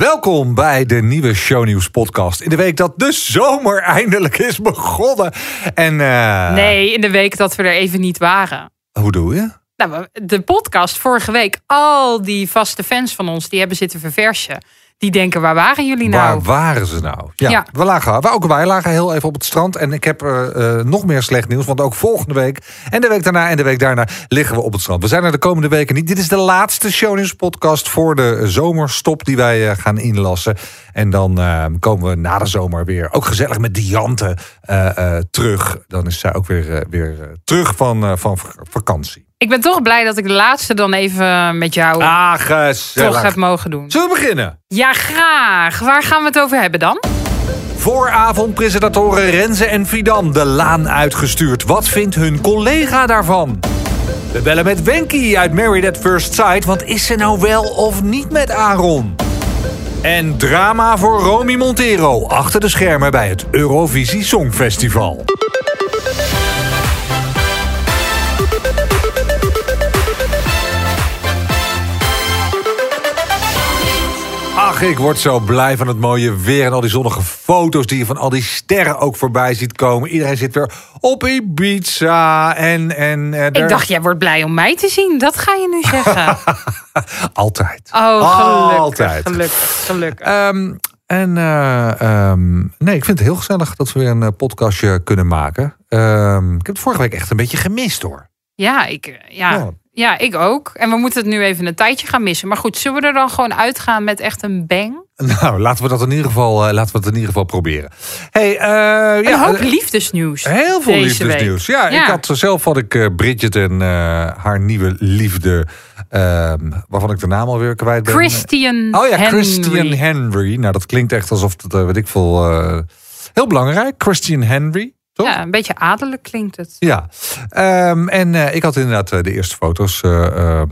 Welkom bij de nieuwe Shownieuws podcast. In de week dat de zomer eindelijk is begonnen. En, uh... Nee, in de week dat we er even niet waren. Hoe doe je? Nou, de podcast vorige week, al die vaste fans van ons, die hebben zitten verversen. Die denken, waar waren jullie nou? Waar waren ze nou? Ja, We lagen, ook wij lagen heel even op het strand. En ik heb uh, nog meer slecht nieuws. Want ook volgende week en de week daarna en de week daarna liggen we op het strand. We zijn er de komende weken niet. Dit is de laatste Shownieuws podcast voor de zomerstop die wij uh, gaan inlassen. En dan komen we na de zomer weer ook gezellig met Diante terug. Dan is zij ook weer, weer terug van, van vakantie. Ik ben toch blij dat ik de laatste dan even met jou ah, toch heb mogen doen. Zullen we beginnen? Ja, graag. Waar gaan we het over hebben dan? Vooravondpresentatoren Renze en Fidan de laan uitgestuurd. Wat vindt hun collega daarvan? We bellen met Wenky uit Married at First Sight. Want is ze nou wel of niet met Aaron? En drama voor Romy Montero achter de schermen bij het Eurovisie Songfestival. Ik word zo blij van het mooie weer en al die zonnige foto's die je van al die sterren ook voorbij ziet komen. Iedereen zit weer op Ibiza en... en uh, Ik dacht, jij wordt blij om mij te zien. Dat ga je nu zeggen. Altijd. Oh, gelukkig. Altijd. Gelukkig, gelukkig. Um, en uh, um, nee, ik vind het heel gezellig dat we weer een eh, podcastje kunnen maken. Um, ik heb het vorige week echt een beetje gemist hoor. Ja, ik, ja. ja. Ja, ik ook. En we moeten het nu even een tijdje gaan missen. Maar goed, zullen we er dan gewoon uitgaan met echt een bang? Nou, laten we dat in ieder geval, uh, laten we het in ieder geval proberen. Hey, uh, een ja, hoop liefdesnieuws. Heel veel liefdesnieuws. Ja, ik had zelf had ik uh, Bridget en haar nieuwe liefde, ehm, waarvan ik de naam alweer kwijt ben. Christian Oh ja, Henry. Christian Henry. Nou, dat klinkt echt alsof het, weet ik veel, heel belangrijk. Christian Henry. Ja, een beetje adellijk klinkt het. Ja, um, en uh, ik had inderdaad uh, de eerste foto's uh,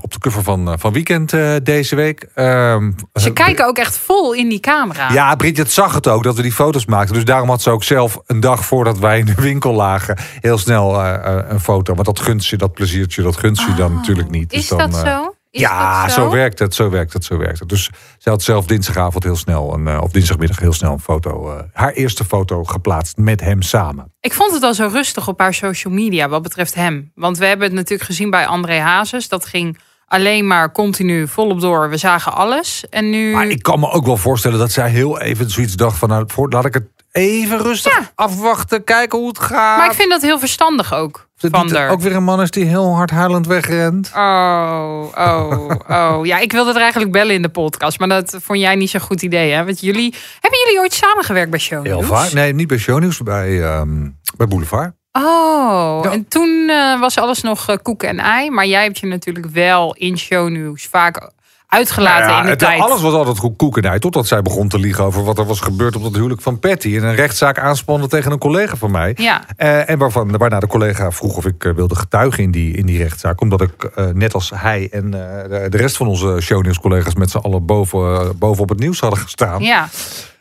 op de cover van, van Weekend deze week. Um, ze kijken ook echt vol in die camera. Ja, Bridget zag het ook dat we die foto's maakten. Dus daarom had ze ook zelf een dag voordat wij in de winkel lagen... heel snel een foto. Want dat gunst je, dat pleziertje, dat gunst je oh, dan natuurlijk niet. Dus is dan, dat zo? Ja, zo? werkt het, zo werkt het, zo werkt het. Dus ze had zelf dinsdagavond heel snel, een, uh, of dinsdagmiddag heel snel een foto, uh, haar eerste foto geplaatst met hem samen. Ik vond het al zo rustig op haar social media wat betreft hem. Want we hebben het natuurlijk gezien bij André Hazes. Dat ging alleen maar continu volop door. We zagen alles. En nu... Maar ik kan me ook wel voorstellen dat zij heel even zoiets dacht van... Nou, laat ik het even rustig afwachten, kijken hoe het gaat. Maar ik vind dat heel verstandig ook. Van ook weer een man is die heel hard huilend wegrent. Oh, oh, oh. Ja, ik wilde er eigenlijk bellen in de podcast. Maar dat vond jij niet zo'n goed idee, hè? Want jullie... Hebben jullie ooit samengewerkt bij Shownieuws? Heel vaak. Nee, niet bij Shownieuws, bij, um, bij Boulevard. Oh, en toen uh, was alles nog uh, koek en ei. Maar jij hebt je natuurlijk wel in shownieuws vaak uitgelaten nou in de het, tijd. Alles was altijd goed koekenij, totdat zij begon te liegen over wat er was gebeurd op het huwelijk van Patty. En een rechtszaak aanspannen tegen een collega van mij. Ja. Uh, en waarvan, waarna de collega vroeg of ik uh, wilde getuigen in die, in die rechtszaak. Omdat ik, uh, net als hij en de, de, rest van onze shownieuws-collega's met z'n allen boven, boven op het nieuws hadden gestaan. Ja.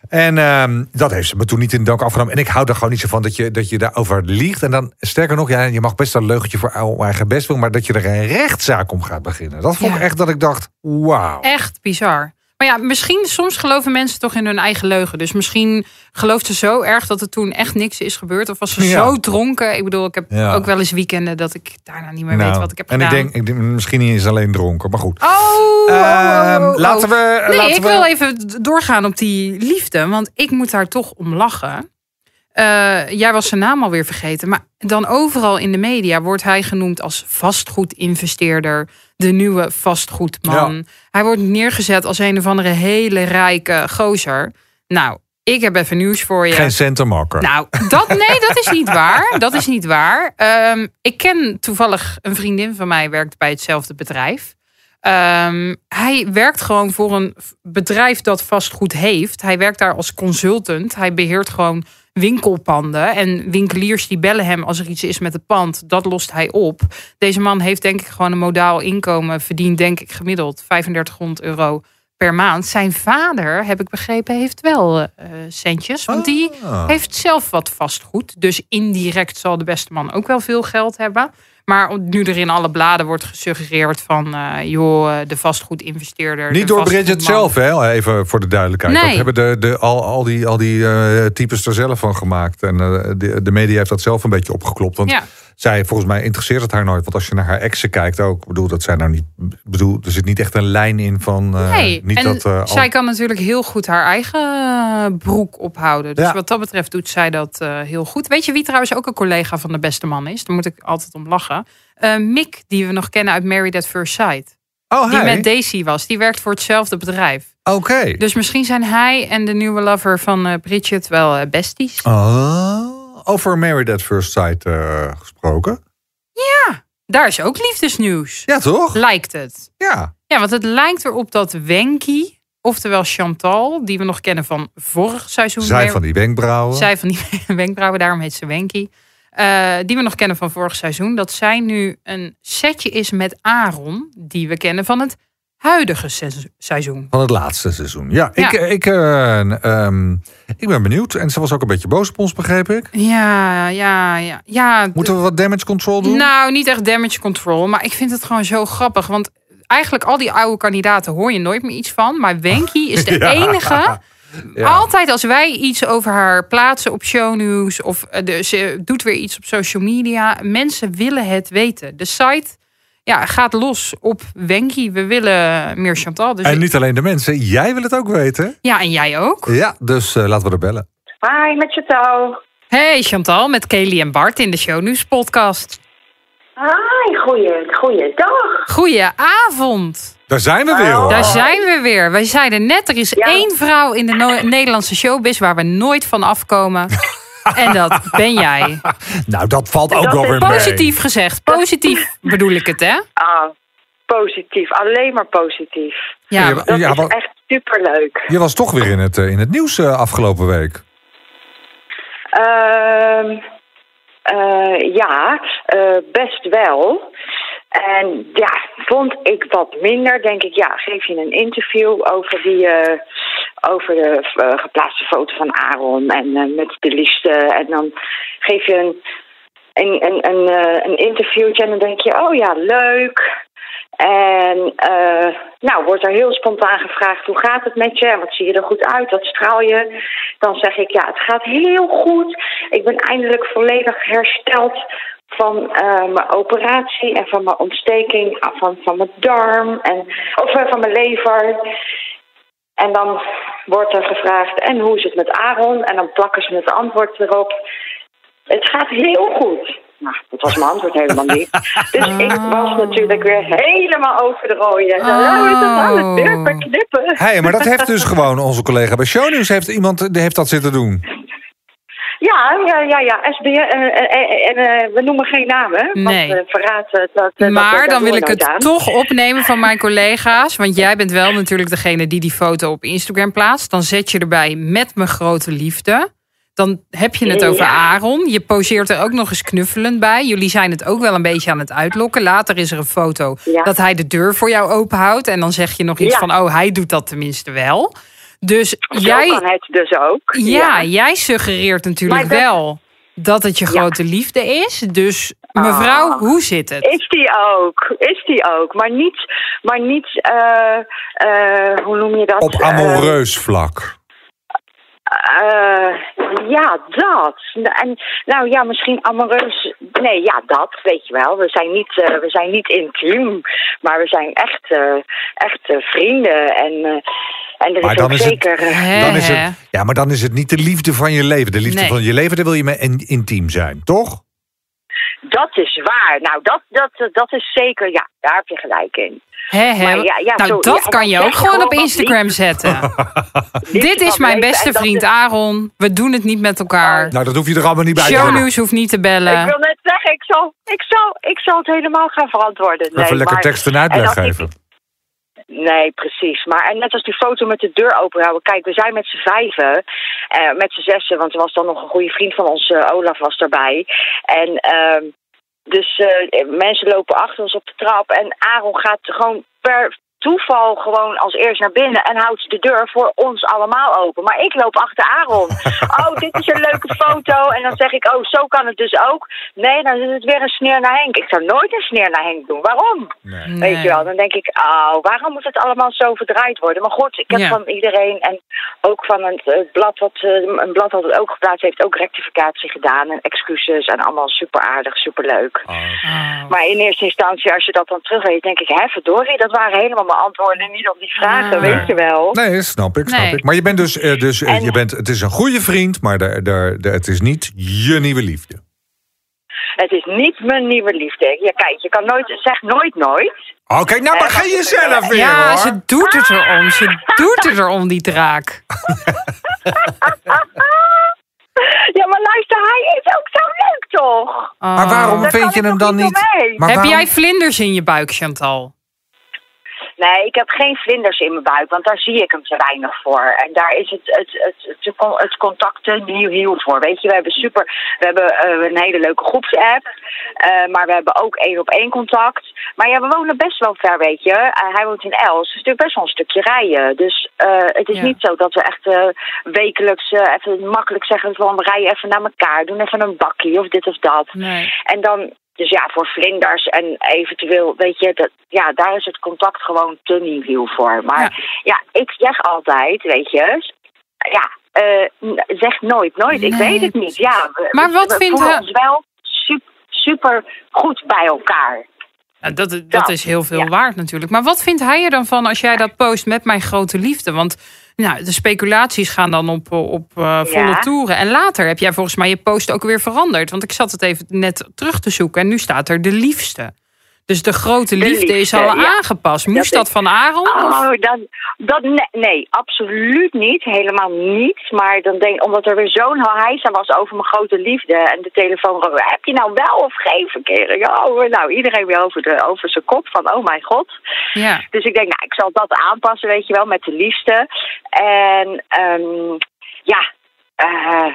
En uh, dat heeft ze me toen niet in dank afgenomen. En ik hou er gewoon niet zo van dat je, dat je daarover liegt. En dan, sterker nog, ja, je mag best een leugentje voor eigen best doen. Maar dat je er een rechtszaak om gaat beginnen. Dat vond ik echt dat ik dacht, wauw. Echt bizar. Maar ja, misschien soms geloven mensen toch in hun eigen leugen. Dus misschien gelooft ze zo erg dat er toen echt niks is gebeurd. Of was ze zo dronken. Ik bedoel, ik heb ook wel eens weekenden dat ik daarna niet meer weet nou, wat ik heb en gedaan. En ik denk, ik denk, misschien eens alleen dronken, maar goed. Oh, oh, uh, laten we. Nee, laten ik we... wil even doorgaan op die liefde. Want ik moet daar toch om lachen. Uh, jij was zijn naam alweer vergeten. Maar dan overal in de media wordt hij genoemd als vastgoedinvesteerder. De nieuwe vastgoedman. Ja. Hij wordt neergezet als een of andere hele rijke gozer. Nou, ik heb even nieuws voor je. Geen centermaker. Nou, dat, nee, dat is niet waar. Dat is niet waar. Um, ik ken toevallig een vriendin van mij werkt bij hetzelfde bedrijf. Um, hij werkt gewoon voor een bedrijf dat vastgoed heeft. Hij werkt daar als consultant. Hij beheert gewoon winkelpanden. En winkeliers die bellen hem als er iets is met het pand. Dat lost hij op. Deze man heeft denk ik gewoon een modaal inkomen. Verdient denk ik gemiddeld 3500 euro per maand. Zijn vader, heb ik begrepen, heeft wel uh, centjes. Want die Ah. heeft zelf wat vastgoed. Dus indirect zal de beste man ook wel veel geld hebben. Maar nu er in alle bladen wordt gesuggereerd van... eh, joh, de vastgoedinvesteerder... Niet door Bridget zelf, hè? even voor de duidelijkheid. Nee. Dat hebben de, de, al, al die, al die eh, types er zelf van gemaakt. En eh, de, de media heeft dat zelf een beetje opgeklopt. Want Ja. Zij, volgens mij, interesseert het haar nooit. Want als je naar haar exen kijkt ook, bedoel, dat zijn nou niet. bedoel, er zit niet echt een lijn in van. eh, Nee, niet en dat, eh, zij kan natuurlijk heel goed haar eigen broek ophouden. Dus Ja. wat dat betreft doet zij dat eh, heel goed. Weet je wie trouwens ook een collega van de beste man is? Daar moet ik altijd om lachen. Mick, die we nog kennen uit Married at First Sight. oh, Die met Daisy was. Die werkt voor hetzelfde bedrijf. Oké. Dus misschien zijn hij en de nieuwe lover van Bridget wel besties. Oh, over Married at First Sight eh, gesproken. Daar is ook liefdesnieuws. Ja, toch? Lijkt het. Ja. Ja, want het lijkt erop dat Wenky, oftewel Chantal, die we nog kennen van vorig seizoen. Zij van die wenkbrauwen. Zij van die wenkbrauwen, daarom heet ze Wenky. Eh, die we nog kennen van vorig seizoen. Dat zij nu een setje is met Aaron, die we kennen van het huidige se- seizoen. Van het laatste seizoen. Ja, Ja. Ik, ik, eh, ehm, ik ben benieuwd. En ze was ook een beetje boos op ons, begreep ik. Ja, ja, ja. ja Moeten we wat damage control doen? Nou, niet echt damage control. Maar ik vind het gewoon zo grappig. Want eigenlijk al die oude kandidaten hoor je nooit meer iets van. Maar Wenky is de Ja. enige. Ja. Altijd als wij iets over haar plaatsen op shownieuws. Of eh, de, ze doet weer iets op social media. Mensen willen het weten. De site ja, gaat los op Wenky. We willen meer Chantal. Dus En niet alleen de mensen, jij wil het ook weten. Ja, en jij ook. Ja, dus eh, laten we er bellen. Hi, met Chantal. Hey Chantal, met Kelly en Bart in de shownieuws podcast. Hi, goeie, goeiedag. Goedenavond. Daar zijn we weer hoor. Daar zijn we weer. Wij zeiden net, er is Ja. één vrouw in de no- Nederlandse showbiz waar we nooit van afkomen. en dat ben jij. Nou, dat valt ook Dat wel weer mee. Positief gezegd. Positief bedoel ik het, hè? Ah, positief, alleen maar positief. Ja, Ja, Dat Ja, is echt superleuk. Je was toch weer in het, eh, in het nieuws eh, afgelopen week. Ehm eh, ja, eh, best wel. En ja, vond ik wat minder. Denk ik, ja, geef je een interview over die... eh, over de eh, geplaatste foto van Aaron en eh, met de liefste. En dan geef je een, een, een, een, eh, interviewtje en dan denk je, oh ja, leuk. En eh, nou, wordt er heel spontaan gevraagd, hoe gaat het met je? Wat zie je er goed uit? Wat straal je? Dan zeg ik, ja, het gaat heel goed. Ik ben eindelijk volledig hersteld van eh, mijn operatie en van mijn ontsteking, ah, van, van mijn darm en, of eh, van mijn lever. En dan wordt er gevraagd, en hoe is het met Aaron? En dan plakken ze het antwoord erop. Het gaat heel goed. Nou, dat was mijn antwoord helemaal niet. Dus ik was natuurlijk weer helemaal over de rode. Nou, is het aan het durpen knippen. Hé, hey, maar dat heeft dus gewoon onze collega bij Shownieuws. Heeft iemand die heeft dat zitten doen. Ja, ja, ja, ja. Eh, eh, eh, en we noemen geen namen. Nee. Want verraad dat... Maar dan wil ik het toch opnemen van mijn collega's. Want jij bent wel natuurlijk degene die die foto op Instagram plaatst. Dan zet je erbij met mijn grote liefde. Dan heb je het over. Aaron. Je poseert er ook nog eens knuffelend bij. Jullie zijn het ook wel een beetje aan het uitlokken. Later is er een foto dat hij de deur voor jou openhoudt. En dan zeg je nog iets van, oh, hij doet dat tenminste wel. Dus Zo jij, kan het dus ook. ja, jij suggereert natuurlijk dat- wel dat het je Ja. grote liefde is. Dus mevrouw, Ah. hoe zit het? Is die ook, is die ook. Maar niet, maar niet eh, eh, hoe noem je dat? Op amoureus vlak. Eh, ja, dat. En, nou ja, misschien amoureus. Nee, ja, dat, weet je wel. We zijn niet, eh, we zijn niet intiem, maar we zijn echt, eh, echt eh, vrienden. En, eh, en er Maar is dan ook is het- zeker... eh, Dan is het, ja, maar dan is het niet de liefde van je leven. De liefde Nee. van je leven, daar wil je mee in- intiem zijn, toch? Dat is waar. Nou, dat, dat, dat is zeker, ja, daar heb je gelijk in. Hè, hè? Maar ja, ja, nou, zo- dat ja, kan je ook gewoon gewoon op Instagram zetten. Dit is mijn beste vriend Aaron. We doen het niet met elkaar. Nou, dat hoef je er allemaal niet bij te doen. Shownieuws hoeft niet te Ik bellen. wil net zeggen, ik zal, ik zal, ik zal het helemaal gaan verantwoorden. Nee, Even lekker maar- tekst en en uitleg ik- geven. Nee, precies. Maar en net als die foto met de deur openhouden. Kijk, we zijn met z'n vijven. eh, met z'n zessen, want er was dan nog een goede vriend van ons, eh, Olaf, was erbij. En ehm, dus eh, mensen lopen achter ons op de trap. En Aaron gaat gewoon per toeval gewoon als eerst naar binnen en houdt de deur voor ons allemaal open. Maar ik loop achter Aaron. oh, dit is een leuke foto. En dan zeg ik, oh, zo kan het dus ook. Nee, dan is het weer een sneer naar Henk. Ik zou nooit een sneer naar Henk doen. Waarom? Nee. Weet je wel, dan denk ik, oh, waarom moet het allemaal zo verdraaid worden? Maar goed, ik heb Ja. van iedereen en ook van het, eh, blad wat, eh, een blad wat het ook geplaatst heeft, ook rectificatie gedaan en excuses en allemaal super aardig, super leuk. Oh. Oh. Maar in eerste instantie, als je dat dan terug weet, denk ik, hè, verdorie, dat waren helemaal antwoorden, niet op die vragen, Ah. weet je wel. Nee, snap ik, snap Nee. ik. Maar je bent dus, eh, dus eh, En- je bent, het is een goede vriend, maar de, de, het is niet je nieuwe liefde. Het is niet mijn nieuwe liefde. Ja, kijk, je kan nooit, zeg nooit nooit. Oh, kijk, nou Nee, begin je maar- zelf weer, Ja, hoor. ze doet het erom. Ze doet het erom, die draak. Ja, maar luister, hij is ook zo leuk, toch? Maar Oh. waarom Daar vind je hem dan niet? Maar Heb waarom- jij vlinders in je buik, Chantal? Nee, ik heb geen vlinders in mijn buik, want daar zie ik hem te weinig voor. En daar is het, het, het, het, het contact te nieuw heel voor. Weet je, we hebben super, we hebben eh, een hele leuke groepsapp, eh, maar we hebben ook één op één contact. Maar ja, we wonen best wel ver, weet je. Eh, hij woont in Els, dus het is natuurlijk best wel een stukje rijden. Dus het is Ja. niet zo dat we echt wekelijks even makkelijk zeggen van we rijden even naar elkaar, doen even een bakkie of dit of dat. Nee. En dan, dus ja, voor vlinders en eventueel, weet je, dat, ja, daar is het contact gewoon te nieuw voor. Maar ja. ik zeg altijd, weet je, ja, eh, zeg nooit, nooit. Ik weet het niet. Ja, Maar we- wat we vindt hij- ons wel super, super goed bij elkaar. Nou, dat, dat is heel veel Ja. waard natuurlijk. Maar wat vindt hij er dan van als jij dat post met mijn grote liefde? Want nou, de speculaties gaan dan op, op eh, volle Ja. toeren. En later heb jij volgens mij je post ook weer veranderd. Want ik zat het even net terug te zoeken en nu staat er de liefste. Dus de grote De liefde, is al ja. aangepast. Moest Dat van Aaron? Oh, dat, dat, nee, nee, absoluut niet. Helemaal niet. Maar dan denk omdat er weer zo'n hijsa was over mijn grote liefde. En de telefoon, heb je nou wel of geen verkering? Oh, nou, iedereen weer over, de, over zijn kop van, oh mijn god. Ja. Dus ik denk, nou, ik zal dat aanpassen, weet je wel, met de liefste. En ehm, ja, eh,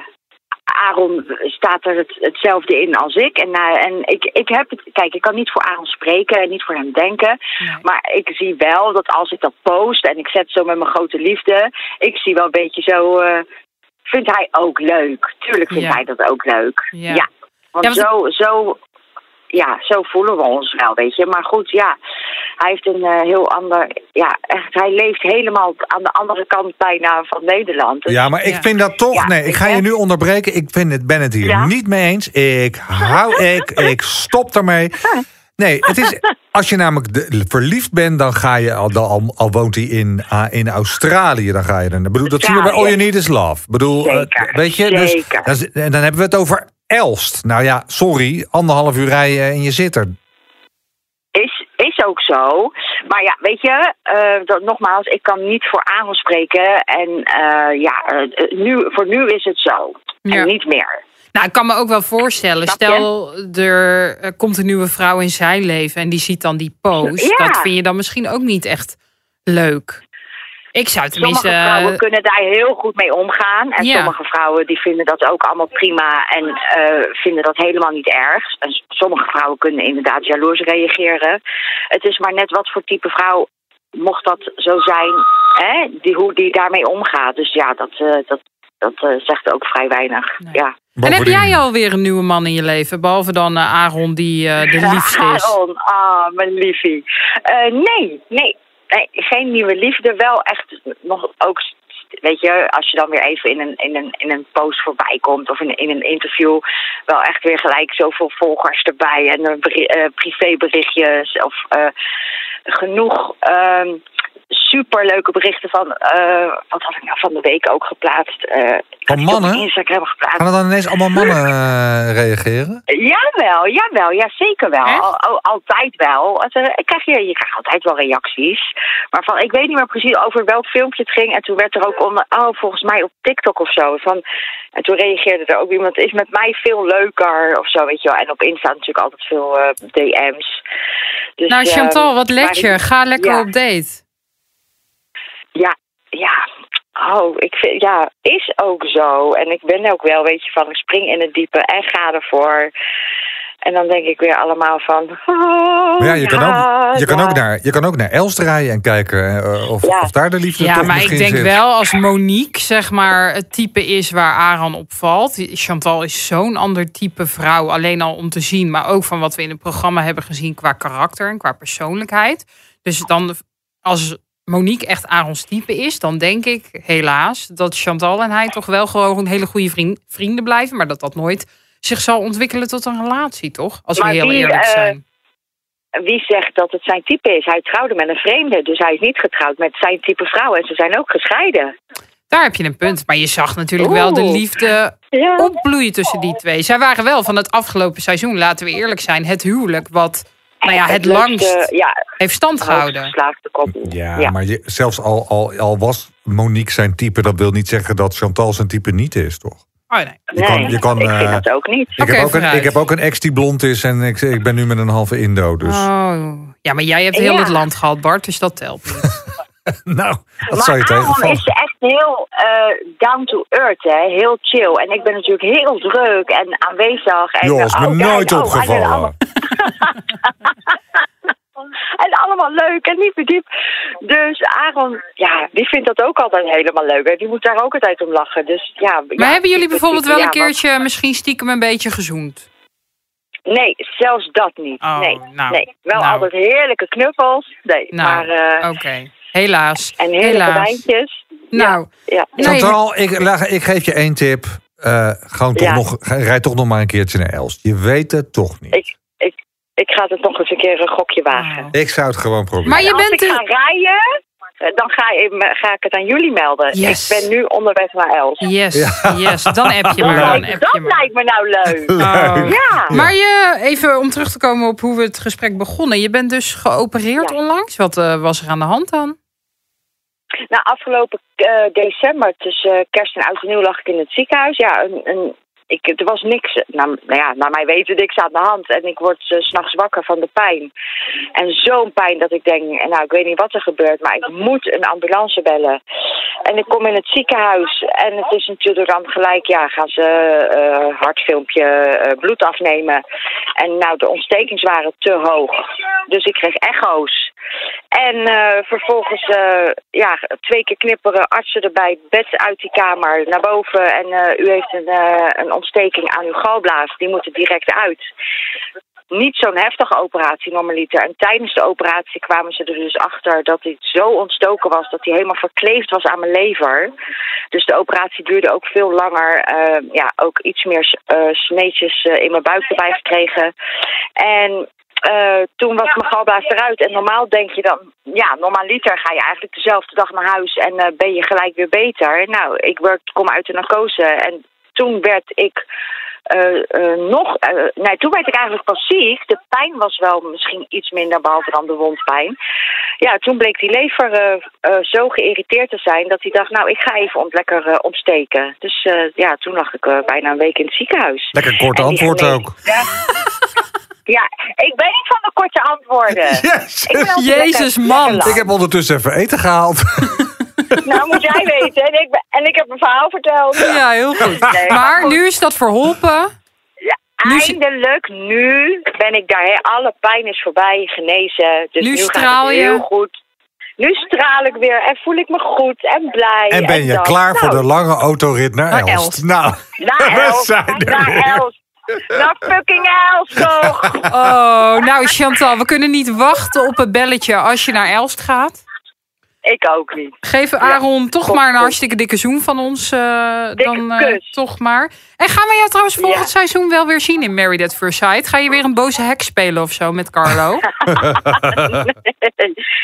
Aaron staat er het, hetzelfde in als ik. En, eh, en ik, ik heb het, kijk, ik kan niet voor Aaron spreken en niet voor hem denken. Nee. Maar ik zie wel dat als ik dat post en ik zet zo met mijn grote liefde, ik zie wel een beetje zo. eh, vindt hij ook leuk? Tuurlijk vindt Ja. hij dat ook leuk. Ja. Ja. Want Ja, want- zo, zo, ja, zo voelen we ons wel, weet je. Maar goed, ja, hij heeft een eh, heel ander. Ja, echt, hij leeft helemaal aan de andere kant bijna van Nederland. Dus- Ja, maar ik Ja. vind dat toch... Ja, nee, ik ik ga je heb- nu onderbreken. Ik vind het, ben het hier Ja? niet mee eens. Ik hou... ik, ik stop ermee. Nee, het is... Als je namelijk de- verliefd bent, dan ga je... Al, al, al woont hij in, ah, in Australië, dan ga je. Ik bedoel, dat zien we bij All You Need Is Love. Ik bedoel, eh, weet je? Dus, dan, dan hebben we het over Elst. Nou ja, sorry. Anderhalf uur rijden en je zit er. Is, is ook zo. Maar ja, weet je, eh, dat, nogmaals, ik kan niet voor Aaron spreken. En eh, ja, eh, nu, voor nu is het zo. Ja. En niet meer. Nou, ik kan me ook wel voorstellen. Stel, er komt een nieuwe vrouw in zijn leven en die ziet dan die post. Ja. Dat vind je dan misschien ook niet echt leuk. Ik zou tenminste. Sommige vrouwen kunnen daar heel goed mee omgaan. En Ja. sommige vrouwen die vinden dat ook allemaal prima en eh, vinden dat helemaal niet erg. En sommige vrouwen kunnen inderdaad jaloers reageren. Het is maar net wat voor type vrouw, mocht dat zo zijn, hè, die, hoe die daarmee omgaat. Dus ja, dat, eh, dat, dat eh, zegt ook vrij weinig. Nee. Ja. En heb jij alweer een nieuwe man in je leven? Behalve dan Aaron, die eh, de liefste is. Aaron, ah, mijn liefie. Eh, nee, nee, nee, geen nieuwe liefde. Wel echt nog ook, weet je, als je dan weer even in een, in een, in een post voorbij komt of in, in een interview, wel echt weer gelijk zoveel volgers erbij en eh, privéberichtjes of eh, genoeg. Ehm superleuke berichten van, eh, wat had ik nou van de week ook geplaatst? Eh, ik Van iets op mannen? Instagram geplaatst. Gaan er dan ineens allemaal mannen eh, reageren? Jawel, jawel, ja zeker wel. Echt? Al, al- altijd wel. Het, Ik krijg je, je krijgt altijd wel reacties. Maar van, ik weet niet meer precies over welk filmpje het ging. En toen werd er ook onder, oh volgens mij op TikTok of zo. Van, en toen reageerde er ook iemand, is met mij veel leuker of zo, weet je wel. En op Insta natuurlijk altijd veel DM's. Dus, Nou, Chantal, ehm, wat maar let je? ik- Ga lekker ja. op date. Ja, ja. Oh, ik vind, ja, is ook zo. En ik ben ook wel, weet je, van ik spring in het diepe en ga ervoor. En dan denk ik weer allemaal van... maar ja, je kan, ook, je, kan ook naar, je kan ook naar Els draaien en kijken uh, of, of, daar de liefde Ja, maar ik denk wel als Monique zeg maar het type is waar Aran op valt. Chantal is zo'n ander type vrouw. Alleen al om te zien, maar ook van wat we in het programma hebben gezien qua karakter en qua persoonlijkheid. Dus dan als Monique echt Arons type is, dan denk ik helaas dat Chantal en hij toch wel gewoon hele goede vrienden blijven. Maar dat dat nooit zich zal ontwikkelen tot een relatie, toch? Als we heel eerlijk eh, zijn. wie zegt dat het zijn type is? Hij trouwde met een vreemde, dus hij is niet getrouwd met zijn type vrouw. En ze zijn ook gescheiden. Daar heb je een punt. Maar je zag natuurlijk wel de liefde opbloeien tussen die twee. Zij waren wel van het afgelopen seizoen, laten we eerlijk zijn, het huwelijk wat nou ja, het, het langst ja, heeft stand gehouden. Ja, ja, maar je, zelfs al, al, al was Monique zijn type, dat wil niet zeggen dat Chantal zijn type niet is, toch? Oh, nee. Je kan, je kan, ik vind uh, dat ook niet. Ik, heb ook een, ik heb ook een ex die blond is en ik, ik ben nu met een halve Indo. Dus. Oh. Ja, maar jij hebt heel het land gehad, Bart, dus dat telt niet. nou, dat zou je tegenvallen. is echt heel uh, down to earth, hè? heel chill. En ik ben natuurlijk heel druk en aanwezig. En, Jos, me oh, nooit oh, opgevallen. en allemaal leuk en niet diep. Dus Aaron, ja, die vindt dat ook altijd helemaal leuk. En die moet daar ook altijd om lachen. Dus, ja, maar hebben jullie bijvoorbeeld wel een keertje misschien stiekem een beetje gezoend? Nee, zelfs dat niet. Oh, nee, nou, nee. Wel nou. altijd heerlijke knuffels. Nee, nou, maar... Uh, Oké, helaas. En heerlijke helaas. wijntjes. Nou, ja. Nee. Chantal, ik, ik geef je één tip. Uh, gewoon toch Ja. nog, rijd toch nog maar een keertje naar Els. Je weet het toch niet. Ik, ik, ga het nog eens een keer een gokje wagen. Ik zou het gewoon proberen. Maar je En als bent ik ga rijden, dan ga, ik, ga ik het aan jullie melden. Yes. Ik ben nu onderweg naar Els. Yes, yes. Dan heb je Dat, maar. Dan dat je maar. lijkt me nou leuk. Oh. Ja. Maar je, even om terug te komen op hoe we het gesprek begonnen. Je bent dus geopereerd Ja. onlangs. Wat eh, was er aan de hand dan? Nou, afgelopen eh, december, tussen eh, kerst en oud en nieuw, lag ik in het ziekenhuis. Ja, een, een, ik, er was niks, nou, nou ja, naar mij weten niks aan de hand. En ik word s s'nachts wakker van de pijn. En zo'n pijn dat ik denk, nou, ik weet niet wat er gebeurt, maar ik moet een ambulance bellen. En ik kom in het ziekenhuis en het is natuurlijk dan gelijk, ja, gaan ze eh hartfilmpje, eh, bloed afnemen. En nou, de ontstekings waren te hoog. Dus ik kreeg echo's. En eh, vervolgens, ja, twee keer knipperen, artsen erbij, bed uit die kamer, naar boven. En u heeft een, een ontsteking aan uw galblaas, die moet er direct uit. Niet zo'n heftige operatie normaliter. En tijdens de operatie kwamen ze er dus achter dat hij zo ontstoken was dat hij helemaal verkleefd was aan mijn lever. Dus de operatie duurde ook veel langer. Eh, ja, ook iets meer eh, sneetjes eh, in mijn buik erbij gekregen. En eh, toen was mijn galblaas eruit. En normaal denk je dan, ja, normaliter ga je eigenlijk dezelfde dag naar huis en ben je gelijk weer beter. Nou, ik werd, kom uit de narcose en toen werd ik nog, eh, nee, toen werd ik eigenlijk pas ziek. De pijn was wel misschien iets minder, behalve dan de wondpijn. Ja, toen bleek die lever eh, eh, zo geïrriteerd te zijn dat hij dacht, nou, ik ga even ont lekker eh, ontsteken. Dus eh, ja, toen lag ik eh, bijna een week in het ziekenhuis. Lekker kort antwoord ook. Ja. ja, ik ben niet van de korte antwoorden. Yes. Ik ben altijd Jezus, man. Ik heb ondertussen even eten gehaald. Nou, moet jij weten. En ik, ben, en ik heb een verhaal verteld. Ja, heel goed. Nee, Maar goed. nu is dat verholpen. Ja, eindelijk, nu ben ik daar. hè. Alle pijn is voorbij, genezen. Dus Nu nu, straal gaat het je. heel goed. Nu straal ik weer en voel ik me goed en blij. En ben je dat. klaar voor Nou, de lange autorit naar Naar Elst? Elst. Nou, Naar we Els. zijn er Naar weer. Els. Naar fucking Els toch. Oh, nou Chantal, we kunnen niet wachten op het belletje als je naar Elst gaat. Ik ook niet. Geef Aaron toch maar een hartstikke dikke zoen van ons. Dikke dan eh, kus. toch maar. En gaan we jou trouwens volgend Ja. seizoen wel weer zien in Married at First Sight? Ga je weer een boze hek spelen of zo met Carlo?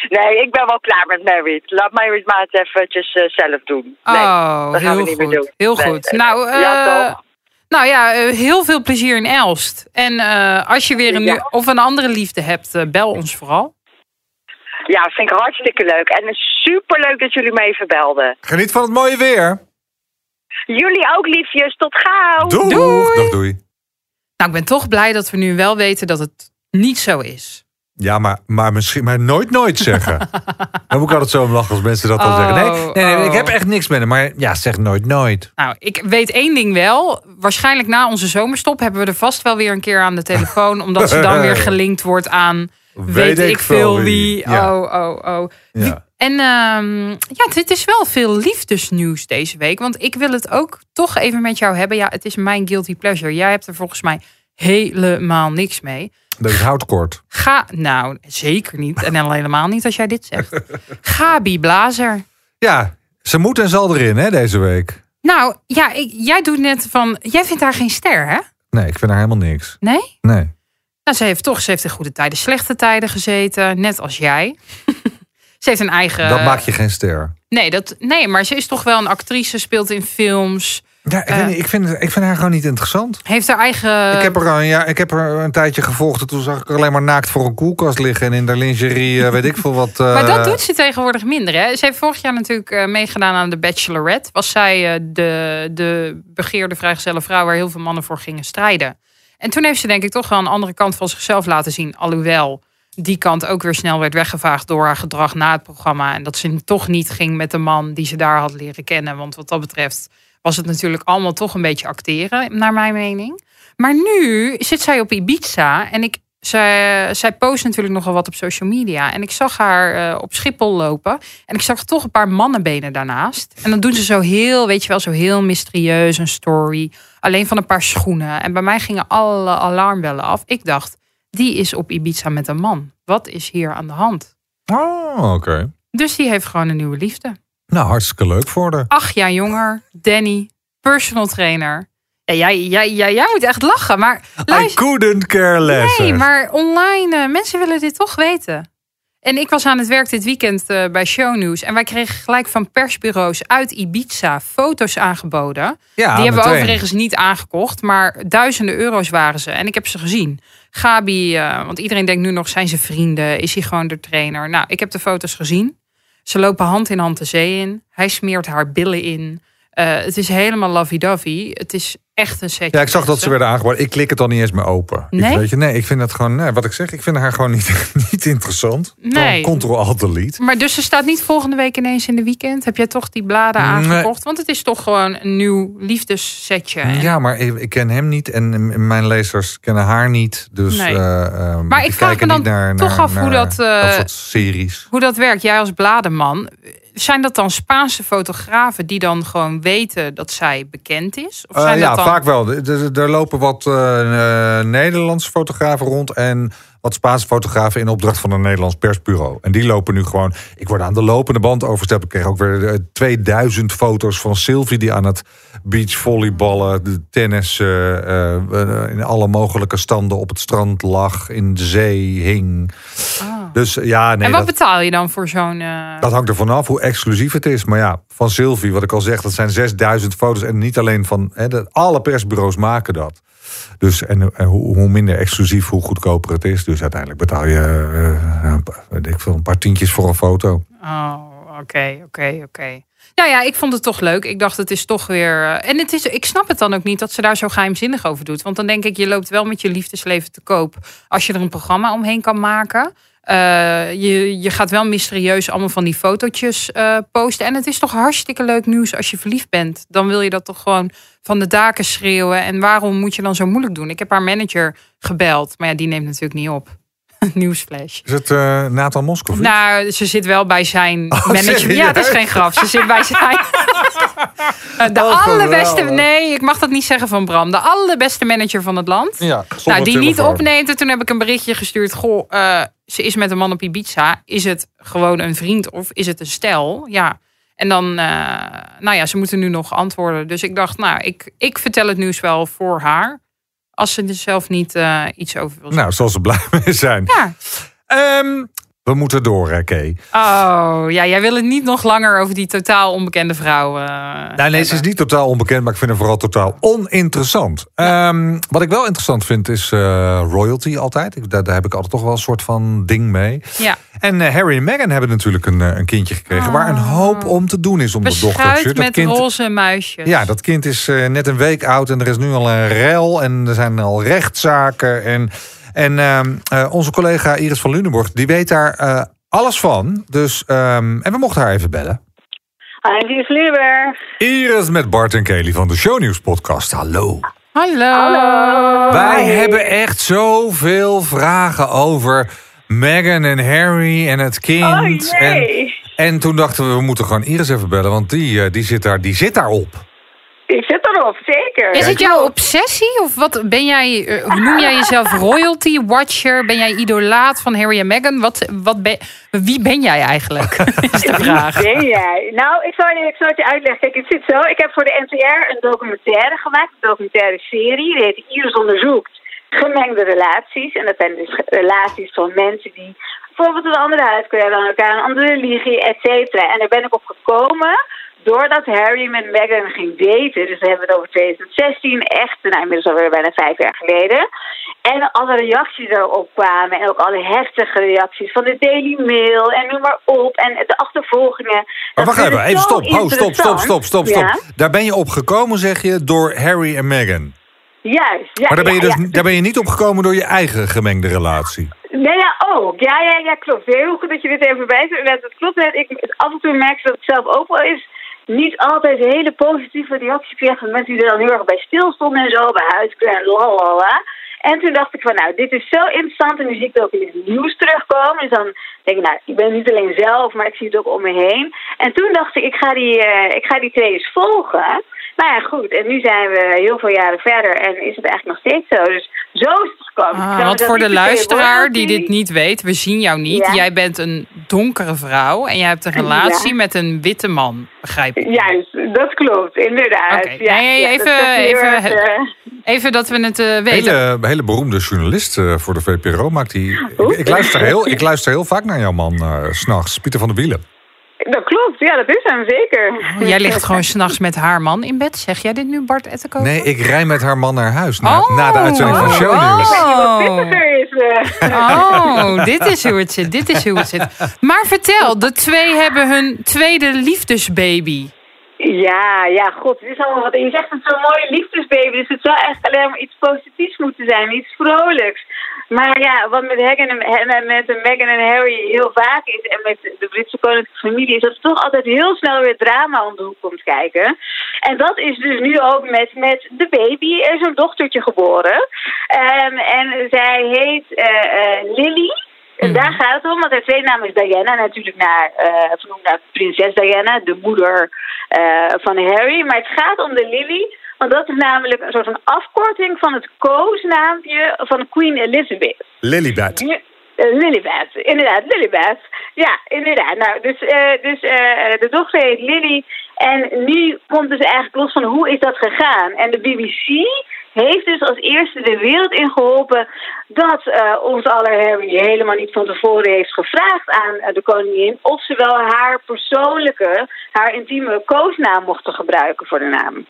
nee, ik ben wel klaar met Married. Laat Married maar eens eventjes eh, zelf doen. Nee, oh, dat gaan we niet meer doen. Heel Nee, goed. nee. Nou, Ja, nou ja, heel veel plezier in Elst. En als je weer een, of een andere liefde hebt, bel ons vooral. Ja, vind ik hartstikke leuk. En super leuk dat jullie me even belden. Geniet van het mooie weer. Jullie ook, liefjes. Tot gauw. Doei. Doei. Dag doei. Nou, ik ben toch blij dat we nu wel weten dat het niet zo is. Ja, maar, maar, misschien, maar nooit nooit zeggen. dan moet ik altijd zo om lachen als mensen dat dan Oh, zeggen. Nee, nee, nee, ik oh. heb echt niks met hem. Maar ja, zeg nooit nooit. Nou, ik weet één ding wel. Waarschijnlijk na onze zomerstop hebben we er vast wel weer een keer aan de telefoon. omdat ze dan weer gelinkt wordt aan weet, ik veel wie. Ja. Oh, oh, oh. Ja. En ehm, ja, dit is wel veel liefdesnieuws deze week. Want ik wil het ook toch even met jou hebben. Ja, het is mijn guilty pleasure. Jij hebt er volgens mij helemaal niks mee. Is houtkort. Ga, nou, zeker niet. En al helemaal niet als jij dit zegt. Gabi Blazer. Ja, ze moet en zal erin hè, deze week. Nou, ja, ik, jij doet net van... Jij vindt haar geen ster, hè? Nee, ik vind haar helemaal niks. Nee? Nee. Nou, ze heeft toch, ze heeft in goede tijden, slechte tijden gezeten, net als jij. ze heeft een eigen. Dat maakt je geen ster. Nee, dat, nee, maar ze is toch wel een actrice, speelt in films, Ja, ik, Eh. weet niet, ik, vind, ik vind haar gewoon niet interessant. heeft haar eigen. ik, heb er, een- ja, ik heb er een tijdje gevolgd. En toen zag ik haar alleen maar naakt voor een koelkast liggen. En in de lingerie, eh, weet ik veel wat. eh, Maar dat doet ze tegenwoordig minder. Hè? Ze heeft vorig jaar natuurlijk eh, meegedaan aan de Bachelorette. Was zij eh, de, de begeerde vrijgezelle vrouw waar heel veel mannen voor gingen strijden. En toen heeft ze denk ik toch wel een andere kant van zichzelf laten zien. Alhoewel die kant ook weer snel werd weggevaagd door haar gedrag na het programma. En dat ze toch niet ging met de man die ze daar had leren kennen. Want wat dat betreft was het natuurlijk allemaal toch een beetje acteren, naar mijn mening. Maar nu zit zij op Ibiza en ik, zij, zij post natuurlijk nogal wat op social media. En ik zag haar eh, op Schiphol lopen. En ik zag toch een paar mannenbenen daarnaast. En dan doen ze zo heel, weet je wel, zo heel mysterieus een story. Alleen van een paar schoenen. En bij mij gingen alle alarmbellen af. Ik dacht, die is op Ibiza met een man. Wat is hier aan de hand? Oh, oké. Dus die heeft gewoon een nieuwe liefde. Nou, hartstikke leuk voor haar. Acht jaar jonger, Danny, personal trainer. Ja, jij, jij, jij, jij moet echt lachen, maar I couldn't care less. Nee, maar online, eh, mensen willen dit toch weten. En ik was aan het werk dit weekend eh, bij Shownews. En wij kregen gelijk van persbureaus uit Ibiza foto's aangeboden. ja, Die hebben we overigens niet aangekocht. Maar duizenden euro's waren ze. En ik heb ze gezien. Gabi, eh, want iedereen denkt nu nog, zijn ze vrienden? Is hij gewoon de trainer? Nou, ik heb de foto's gezien. Ze lopen hand in hand de zee in. Hij smeert haar billen in. Eh, het is helemaal lovey-dovey. Het is echt een setje. Ja, ik zag dat ze werden aangeboden. Ik klik het dan niet eens meer open. Nee? Ik, weet je, nee, ik vind het gewoon, nee, wat ik zeg, ik vind haar gewoon niet, niet interessant. Nee. Ctrl-Alt-Delete. Maar dus ze staat niet volgende week ineens in de weekend. Heb jij toch die bladen Nee. aangekocht? Want het is toch gewoon een nieuw liefdessetje. En- Ja, maar ik, ken hem niet en mijn lezers kennen haar niet. Dus, Nee. eh, eh, Maar ik vraag me niet dan naar, toch naar- af hoe dat, eh, soort series. Hoe dat werkt, jij als bladenman. Zijn dat dan Spaanse fotografen die dan gewoon weten dat zij bekend is? Of Eh, zijn ja, dat dan... vaak wel. Er- Er er lopen wat eh, eh, Nederlandse fotografen rond en wat Spaanse fotografen in opdracht van een Nederlands persbureau. En die lopen nu gewoon. Ik word aan de lopende band oversteld. Ik kreeg ook weer eh, 2000 foto's van Sylvie die aan het beachvolleyballen, de tennis, eh, eh, in alle mogelijke standen op het strand lag, in de zee hing. Ah. Dus ja, nee. en wat dat- betaal je dan voor zo'n... eh, dat hangt er vanaf hoe exclusief het is. Maar ja, van Sylvie, wat ik al zeg, dat zijn 6000 foto's. En niet alleen van. Hè, de, alle persbureaus maken dat. Dus en, en hoe, hoe minder exclusief, hoe goedkoper het is. Dus uiteindelijk betaal je eh, een, paar- ik veel, een paar tientjes voor een foto. Oh, oké, oké, oké. Nou ja, ik vond het toch leuk. Ik dacht, het is toch weer... eh, En het is, ik snap het dan ook niet dat ze daar zo geheimzinnig over doet. Want dan denk ik, je loopt wel met je liefdesleven te koop... als je er een programma omheen kan maken... Eh, je, je gaat wel mysterieus allemaal van die fotootjes eh, posten. En het is toch hartstikke leuk nieuws als je verliefd bent. Dan wil je dat toch gewoon van de daken schreeuwen. En waarom moet je dan zo moeilijk doen? Ik heb haar manager gebeld, maar ja, die neemt natuurlijk niet op. Nieuwsflash. Is het eh Nathan Moscovici? Nou, ze zit wel bij zijn Oh, manager. Ja, het is geen grap. Ze zit bij zijn. De Oh, allerbeste. Nee, ik mag dat niet zeggen van Bram. De allerbeste manager van het land. ja, nou, die niet opneemt. En toen heb ik een berichtje gestuurd. Goh, eh, ze is met een man op Ibiza. Is het gewoon een vriend of is het een stel? Ja. En dan, eh, nou ja, ze moeten nu nog antwoorden. Dus ik dacht, nou, ik, ik vertel het nieuws wel voor haar. Als ze er zelf niet eh, iets over wil zeggen. Nou, zal ze blij mee zijn. Ja. Ehm, we moeten door, hè, Kay. Oh, ja, jij wil het niet nog langer over die totaal onbekende vrouw. eh, Nou, nee, ze is niet totaal onbekend, maar ik vind haar vooral totaal oninteressant. Ehm, wat ik wel interessant vind is eh, royalty altijd. Ik, daar, daar heb ik altijd toch wel een soort van ding mee. Ja, En eh, Harry en Meghan hebben natuurlijk een, een kindje gekregen... waar een hoop om te doen is om de dochtertje. beschuit Dat met kind, roze muisjes. ja, dat kind is net een week oud en er is nu al een rel... en er zijn al rechtszaken en... En ehm, eh, onze collega Iris van Lunenborg, die weet daar eh, alles van. Dus, ehm, en we mochten haar even bellen. Hi, Iris Lunenberg. Iris met Bart en Kelly van de Shownieuws podcast. Hallo. Hallo. Hallo. Wij Hi. hebben echt zoveel vragen over Meghan en Harry en het kind. Oh en, en toen dachten we, we moeten gewoon Iris even bellen, want die, eh, die, zit, daar, die zit daarop. Ik zit erop, zeker. Is het jouw obsessie? Of wat ben jij, eh, hoe noem jij jezelf royalty watcher? Ben jij idolaat van Harry en Meghan? Wat, wat ben, wie ben jij eigenlijk? Is de vraag. Wie ben jij? Nou, ik zal, je, ik zal het je uitleggen. Kijk, het zit zo. Ik heb voor de NTR een documentaire gemaakt. Een documentaire serie. Die heet Iris onderzoekt gemengde relaties. En dat zijn dus relaties van mensen die bijvoorbeeld een andere huidkleur dan elkaar, een andere religie, et cetera. En daar ben ik op gekomen doordat Harry met Meghan ging daten. Dus we hebben het over 2016, echt, nou inmiddels alweer bijna vijf jaar geleden. En alle reacties erop kwamen. En ook alle heftige reacties van de Daily Mail en noem maar op. En de achtervolgingen. Maar Dat wacht even, even stop. Oh, stop, stop, stop, stop, stop. Ja, Daar ben je op gekomen, zeg je, door Harry en Meghan. juist. Ja, Maar daar ben, je dus, ja. daar ben je niet op gekomen door je eigen gemengde relatie. Nee, ja, ook. Ja, ja, ja, klopt. Heel goed dat je dit even. Inderdaad, Het klopt net. Ik, af en toe merk dat ik zelf ook wel eens niet altijd hele positieve reacties kreeg van mensen die er dan heel erg bij stilstonden en zo, bij huidkleur en lalala. En toen dacht ik van, nou, dit is zo interessant en nu zie ik het ook in het nieuws terugkomen. Dus dan denk ik, nou, ik ben niet alleen zelf, maar ik zie het ook om me heen. En toen dacht ik, ik ga die, eh, ik ga die twee eens volgen. Nou ja, goed. En nu zijn we heel veel jaren verder en is het eigenlijk nog steeds zo. Dus zo is het gekomen. Ah, want voor de luisteraar die dit niet weet, we zien jou niet. Ja. Jij bent een donkere vrouw en jij hebt een relatie met een witte man, begrijp ik. Juist, dat klopt, inderdaad. Ja, Nee, ja, even- dat even- erg, eh, Even dat we het eh, weten. Hele, hele beroemde journalist eh, voor de VPRO maakt die. Ik, luister heel, ik luister heel vaak naar jouw man eh, s s'nachts, Pieter van der Wielen. Dat klopt, ja, dat is hem zeker. Oh, jij ligt gewoon s'nachts met haar man in bed. Zeg jij dit nu, Bart Ettenkoven? Nee, ik rij met haar man naar huis na, Oh. na de uitzending van Oh. Oh. Is. eh. Oh, dit is hoe het zit. Dit is hoe het zit. Maar vertel, de twee hebben hun tweede liefdesbaby. Ja, ja, god, het is allemaal wat. Je zegt het zo'n mooie liefdesbaby, dus het zou eigenlijk alleen maar iets positiefs moeten zijn, iets vrolijks. Maar ja, wat met, Meghan en, met Meghan en Harry heel vaak is, en met de Britse koninklijke familie, is dat er toch altijd heel snel weer drama om de hoek komt kijken. En dat is dus nu ook met, met de baby. Er is een dochtertje geboren. Ehm, en zij heet eh, eh, Lily. En daar gaat het om, want haar tweede naam is Diana, natuurlijk naar, eh vernoemd naar prinses Diana, de moeder van Harry. Maar het gaat om de Lily, want dat is namelijk een soort van afkorting van het koosnaampje van Queen Elizabeth. Lilybet. Ja, eh, Lilibet, inderdaad, Lilibet. Ja, inderdaad. Nou, dus eh, dus eh, de dochter heet Lily. En nu komt dus eigenlijk los van hoe is dat gegaan. En de BBC heeft dus als eerste de wereld in geholpen dat eh ons aller Harry helemaal niet van tevoren heeft gevraagd aan de koningin of ze wel haar persoonlijke, haar intieme koosnaam mochten gebruiken voor de naam.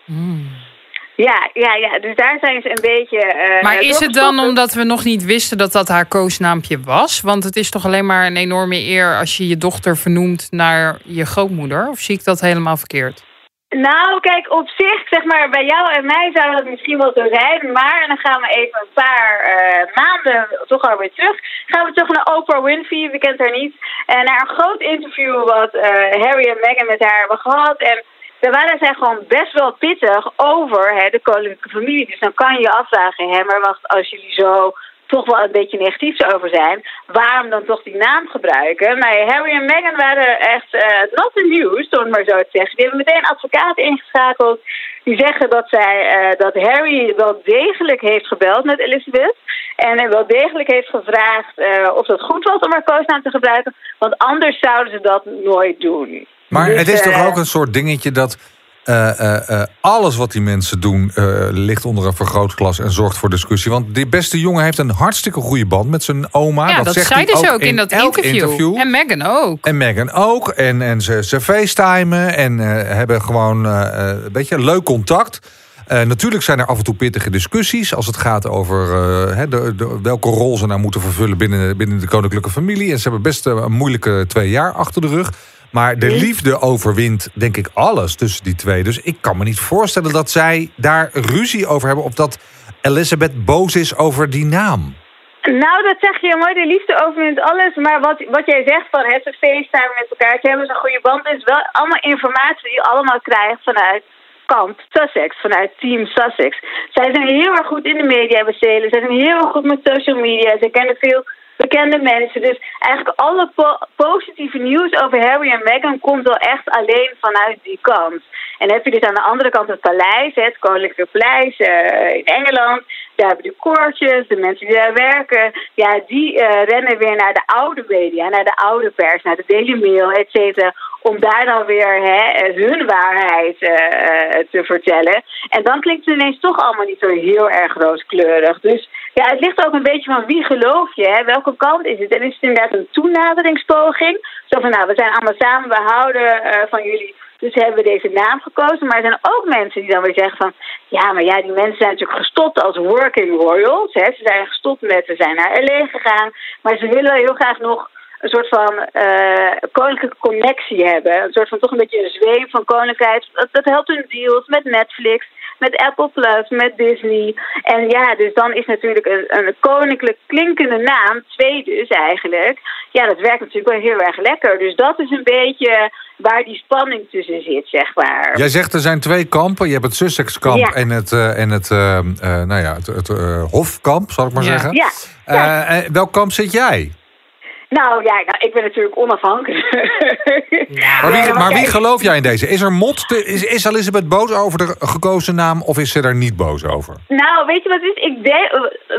Ja, ja, ja. Dus daar zijn ze een beetje. eh, Maar is het dan omdat we nog niet wisten dat dat haar koosnaampje was? Want het is toch alleen maar een enorme eer als je je dochter vernoemt naar je grootmoeder? Of zie ik dat helemaal verkeerd? Nou, kijk, op zich, zeg maar, bij jou en mij zou dat misschien wel zo zijn. Maar, en dan gaan we even een paar eh, maanden toch alweer terug. Gaan we terug naar Oprah Winfrey, wie kent haar niet. En naar een groot interview wat eh, Harry en Meghan met haar hebben gehad. En daar waren zij gewoon best wel pittig over hè, de koninklijke familie. Dus dan kan je afvragen, hè, maar wacht, als jullie zo toch wel een beetje negatief over zijn, waarom dan toch die naam gebruiken? Maar Harry en Meghan waren echt uh, not news, om het maar zo te zeggen. Die hebben meteen advocaten ingeschakeld. Die zeggen dat, zij, uh, dat Harry wel degelijk heeft gebeld met Elizabeth. En wel degelijk heeft gevraagd uh, of dat goed was om haar koosnaam te gebruiken. Want anders zouden ze dat nooit doen. Maar dus, het is toch ook een soort dingetje dat uh, uh, alles wat die mensen doen ligt onder een vergrootglas en zorgt voor discussie. Want die beste jongen heeft een hartstikke goede band met zijn oma. Ja, dat, dat zegt ze ook in, in dat interview. interview. En Meghan ook. En Meghan ook. En, en ze, ze facetimen en hebben gewoon een beetje leuk contact. Uh, natuurlijk zijn er af en toe pittige discussies als het gaat over uh, de, de, welke rol ze nou moeten vervullen binnen, binnen de koninklijke familie. En ze hebben best een moeilijke twee jaar achter de rug. Maar de liefde overwint, denk ik, alles tussen die twee. Dus ik kan me niet voorstellen dat zij daar ruzie over hebben. Of dat Elizabeth boos is over die naam. Nou, dat zeg je mooi. De liefde overwint alles. Maar wat, wat jij zegt van het FaceTime met elkaar, ze hebben ze een goede band. is wel allemaal informatie die je allemaal krijgt vanuit kamp Sussex, vanuit Team Sussex. Zij zijn heel erg goed in de media besteden. Zij zijn heel erg goed met social media. Ze kennen veel bekende mensen. Dus eigenlijk alle positieve nieuws over Harry en Meghan komt wel echt alleen vanuit die kant. En heb je dus aan de andere kant het paleis, het Koninklijke Paleis uh, in Engeland. Daar hebben de koortjes, de mensen die daar werken. Ja, die uh, rennen weer naar de oude media, naar de oude pers, naar de Daily Mail, et cetera. Om daar dan weer hè, hun waarheid te vertellen. En dan klinkt het ineens toch allemaal niet zo heel erg rooskleurig. Dus ja, het ligt ook een beetje van wie geloof je, hè? welke kant is het? En is het inderdaad een toenaderingspoging? Zo van, nou, we zijn allemaal samen, we houden van jullie dus hebben we deze naam gekozen. Maar er zijn ook mensen die dan weer zeggen van... Ja, maar ja, die mensen zijn natuurlijk gestopt als working royals. Hè. Ze zijn gestopt met, ze zijn naar L.A. gegaan. Maar ze willen heel graag nog een soort van uh, koninklijke connectie hebben. Een soort van toch een beetje een zweem van koninkheid. Dat, dat helpt hun deals met Netflix met Apple Plus, met Disney. En ja, dus dan is natuurlijk een, een koninklijk klinkende naam, twee dus eigenlijk. Ja, dat werkt natuurlijk wel heel erg lekker. Dus dat is een beetje waar die spanning tussen zit, zeg maar. Jij zegt er zijn twee kampen. Je hebt het Sussex-kamp en het, uh, en het, uh, nou ja, het, het Hofkamp, zal ik maar zeggen. Ja. welk kamp zit jij? Nou ja, nou, ik ben natuurlijk onafhankelijk. maar, wie, maar wie geloof jij in deze? Is er mot? Is, is Elizabeth boos over de gekozen naam of is ze er niet boos over? Nou, weet je wat het is? Ik denk,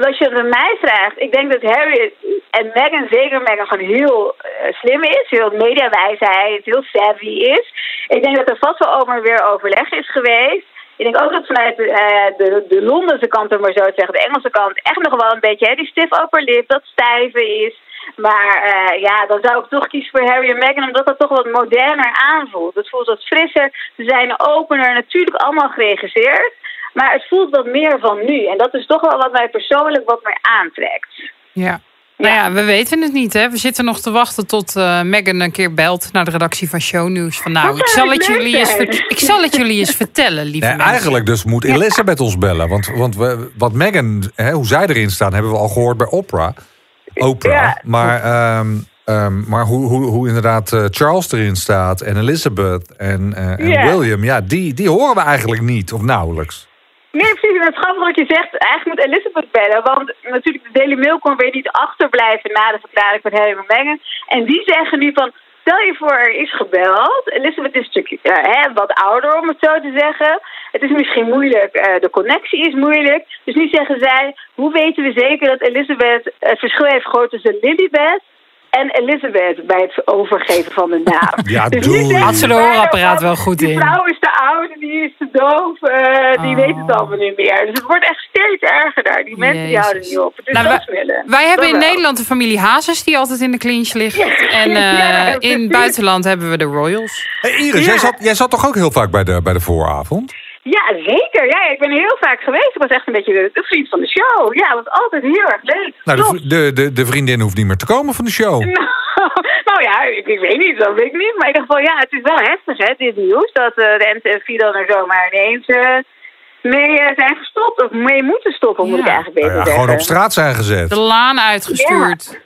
als je het aan mij vraagt, ik denk dat Harry en Meghan, zeker Meghan, gewoon heel uh, slim is. Heel mediawijsheid, heel savvy is. Ik denk dat er vast wel over weer overleg is geweest. Ik denk ook dat vanuit uh, de, de Londense kant, om maar zo te zeggen, de Engelse kant, echt nog wel een beetje hè, die stiff upper lip, dat stijve is. Maar uh, ja, dan zou ik toch kiezen voor Harry en Meghan, omdat dat toch wat moderner aanvoelt. Het voelt wat frisser, ze zijn opener, natuurlijk allemaal geregisseerd. Maar het voelt wat meer van nu. En dat is toch wel wat mij persoonlijk wat meer aantrekt. Ja. Nou ja, we weten het niet. Hè? We zitten nog te wachten tot uh, Megan een keer belt naar de redactie van Shownieuws. Van nou, ik zal, het jullie eens ik zal het jullie eens vertellen, lieve nee, Eigenlijk dus moet Elizabeth ons bellen. Want, want we, wat Megan, hè, hoe zij erin staan, hebben we al gehoord bij Oprah. Oprah. Maar, um, um, maar hoe, hoe, hoe inderdaad uh, Charles erin staat en Elizabeth en, uh, en yeah. William, ja, die, die horen we eigenlijk niet of nauwelijks. Nee, precies. En het grappige wat je zegt, eigenlijk moet Elizabeth bellen. Want natuurlijk, de Daily Mail kon weer niet achterblijven na de verklaring van Harry en Meghan. En die zeggen nu van, stel je voor, er is gebeld. Elizabeth is natuurlijk uh, hè, wat ouder, om het zo te zeggen. Het is misschien moeilijk, uh, de connectie is moeilijk. Dus nu zeggen zij, hoe weten we zeker dat Elizabeth het verschil heeft gehoord tussen Lilibet en Elizabeth bij het overgeven van de naam. Ja, dus doe. Had ze de hoorapparaat wel goed in. Die vrouw is te oud, die is te doof, uh, die oh. weet het allemaal niet meer. Dus het wordt echt steeds erger daar. Die mensen die houden niet op. Dus nou, wij, wij hebben in Nederland de familie Hazes die altijd in de clinch ligt. En uh, in het buitenland hebben we de Royals. Hey Iris, jij, zat, jij zat toch ook heel vaak bij de, bij de vooravond? Ja, zeker. Ja, ik ben heel vaak geweest. Ik was echt een beetje de, de vriend van de show. Ja, het was altijd heel erg leuk. Nou, de, de, de, de, vriendin hoeft niet meer te komen van de show. Nou, ja, ik, ik, weet niet, dat weet ik niet. Maar in ieder geval, ja, het is wel heftig, hè, dit nieuws. Dat uh, de NTV dan er zomaar ineens uh, mee uh, zijn gestopt. Of mee moeten stoppen, moet ik eigenlijk beter nou ja. Gewoon op straat zijn gezet. De laan uitgestuurd.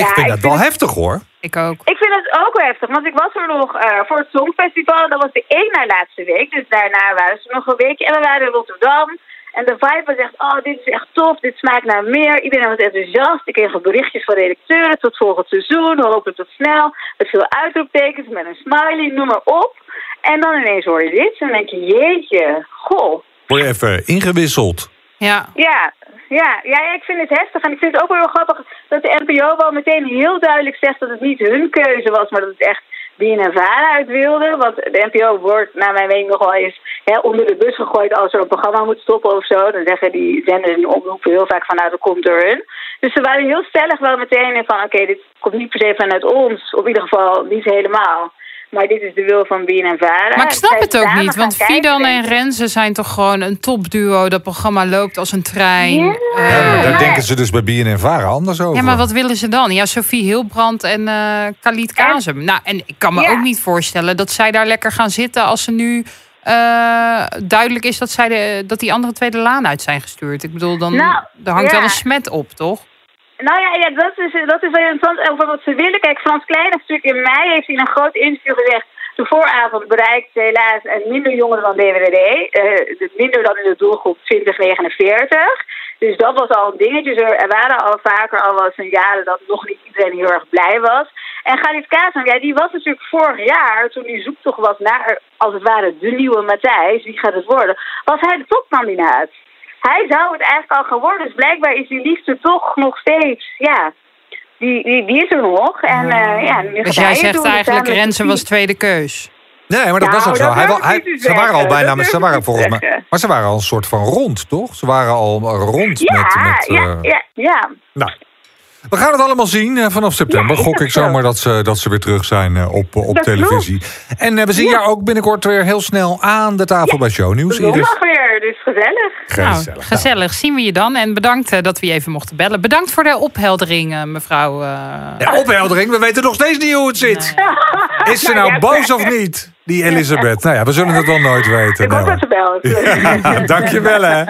Ja. ik vind dat wel heftig, hoor. Ik ook. Ik vind het ook wel heftig, want ik was er nog uh, voor het Songfestival. Dat was de één na laatste week, dus daarna waren ze nog een week. En we waren in Rotterdam. En de vibe was echt, oh, dit is echt tof, dit smaakt naar meer. Iedereen was enthousiast. Ik kreeg berichtjes van redacteuren tot volgend seizoen. We hopen tot snel. Met veel uitroeptekens, met een smiley, noem maar op. En dan ineens hoor je dit. En dan denk je, jeetje, goh. Word je even ingewisseld. Ja. Ja, ja, ja, ik vind het heftig. En ik vind het ook wel heel grappig dat de NPO wel meteen heel duidelijk zegt dat het niet hun keuze was, maar dat het echt en Vara uit wilde. Want de NPO wordt, naar mijn mening, nog wel eens hè, onder de bus gegooid als er een programma moet stoppen of zo. Dan zeggen die zenders en omroepen heel vaak van, nou, dat komt door hun. Dus ze waren heel stellig wel meteen van, oké, dit komt niet per se vanuit ons. Of in ieder geval niet helemaal. Maar dit is de wil van en Vara. Maar ik snap het ook niet, want Fidan en Renze zijn toch gewoon een topduo. Dat programma loopt als een trein. Ja, ja maar daar denken ze dus bij en Vara anders over. Ja, maar wat willen ze dan? Ja, Sophie Hilbrand en uh, Khalid Kazem. Nou, en ik kan me ook niet voorstellen dat zij daar lekker gaan zitten... als ze nu uh, duidelijk is dat, zij de, dat die andere twee de laan uit zijn gestuurd. Ik bedoel, dan nou, er hangt wel een smet op, toch? Nou ja, ja dat, is, dat is wel interessant over wat ze willen. Kijk, Frans Klein natuurlijk in mei heeft in een groot interview gezegd... de vooravond bereikt helaas minder jongeren dan DWDD. Uh, minder dan in de doelgroep 2049. Dus dat was al een dingetje. Er waren al vaker al wel signalen dat nog niet iedereen heel erg blij was. En Galit Kazan, ja, die was natuurlijk vorig jaar, toen die zoektocht was naar, als het ware, de nieuwe Matthijs, wie gaat het worden, was hij de topkandidaat. Hij zou het eigenlijk al geworden, dus blijkbaar is die liefde toch nog steeds, ja, die, die, die is er nog. En, uh, ja, dus jij zegt eigenlijk, Rensen was tweede keus. Nee, maar dat was ook zo. Hij, hij, ze waren al bijna, ze waren volgens mij, maar ze waren al een soort van rond, toch? Ze waren al rond ja, met, met ja, uh, ja, ja. Nou, we gaan het allemaal zien uh, vanaf september. Gok ik zomaar dat ze, dat ze weer terug zijn uh, op, op televisie. En we zien jou ook binnenkort weer heel snel aan de tafel bij Shownieuws. Zondag weer, dus gezellig. Gezellig. Nou, gezellig. Zien we je dan. En bedankt dat we je even mochten bellen. Bedankt voor de opheldering, mevrouw. Ja, opheldering? We weten nog steeds niet hoe het zit. Is ze nou boos of niet? Die Elisabeth. Nou ja, we zullen het wel nooit weten. Ik hoop dat ze belt. Dank je wel, hè.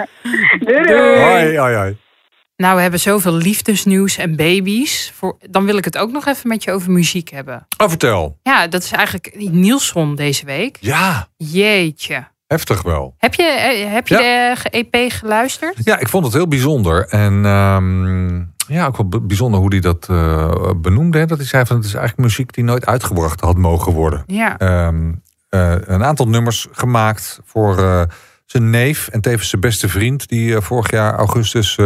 Doei, doei. Hoi, hoi, hoi. Nou, we hebben zoveel liefdesnieuws en baby's. Voor, dan wil ik het ook nog even met je over muziek hebben. Oh, vertel. Ja, dat is eigenlijk Nielson deze week. Ja. Jeetje. Heftig wel. Heb je, eh, heb je de EP geluisterd? Ja, ik vond het heel bijzonder. En um, ja, ook wel bijzonder hoe hij dat uh, benoemde. Dat hij zei van het is eigenlijk muziek die nooit uitgebracht had mogen worden. Ja. Um, uh, een aantal nummers gemaakt voor uh, zijn neef en tevens zijn beste vriend. Die vorig jaar augustus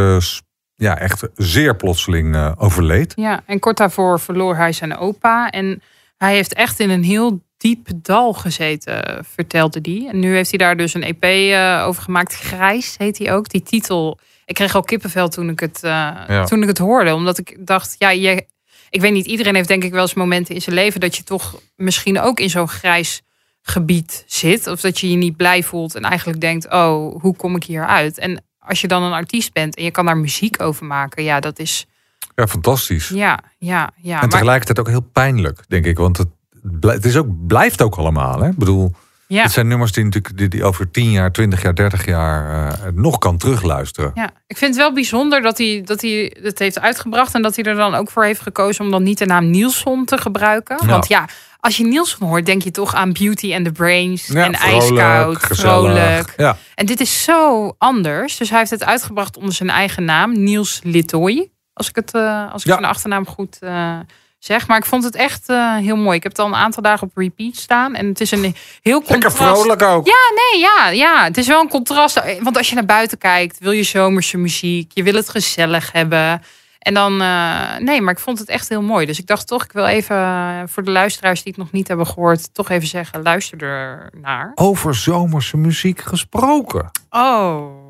ja, echt zeer plotseling uh, overleed. Ja, en kort daarvoor verloor hij zijn opa. En hij heeft echt in een heel diep dal gezeten, vertelde hij. En nu heeft hij daar dus een EP uh, over gemaakt. Grijs heet hij ook. Die titel, ik kreeg al kippenvel toen ik het, uh, ja. toen ik het hoorde. Omdat ik dacht, ja, je, ik weet niet, iedereen heeft denk ik wel eens momenten in zijn leven... dat je toch misschien ook in zo'n grijs gebied zit. Of dat je je niet blij voelt en eigenlijk denkt, oh, hoe kom ik hier uit? En als je dan een artiest bent en je kan daar muziek over maken, ja, dat is. Ja, fantastisch. Ja, ja, ja. En tegelijkertijd ook heel pijnlijk, denk ik. Want het, het is ook, blijft ook allemaal. Hè? Ik bedoel, ja. het zijn nummers die natuurlijk die, die over 10 jaar, 20 jaar, 30 jaar uh, nog kan terugluisteren. Ja, ik vind het wel bijzonder dat hij, dat hij het heeft uitgebracht. En dat hij er dan ook voor heeft gekozen om dan niet de naam Nielson te gebruiken. Want ja, als je Nielsen hoort, denk je toch aan Beauty and the Brains ja, en ijskoud, vrolijk. Ja. En dit is zo anders. Dus hij heeft het uitgebracht onder zijn eigen naam, Niels Litoy. Als ik, het, uh, als ik zijn achternaam goed uh, zeg. Maar ik vond het echt uh, heel mooi. Ik heb het al een aantal dagen op repeat staan. En het is een heel contrast. Lekker vrolijk ook. Ja, nee, ja, ja. Het is wel een contrast. Want als je naar buiten kijkt, wil je zomerse muziek. Je wil het gezellig hebben. En dan, uh, nee, maar ik vond het echt heel mooi. Dus ik dacht toch, ik wil even uh, voor de luisteraars die het nog niet hebben gehoord, toch even zeggen, luister er naar. Over zomerse muziek gesproken. Oh,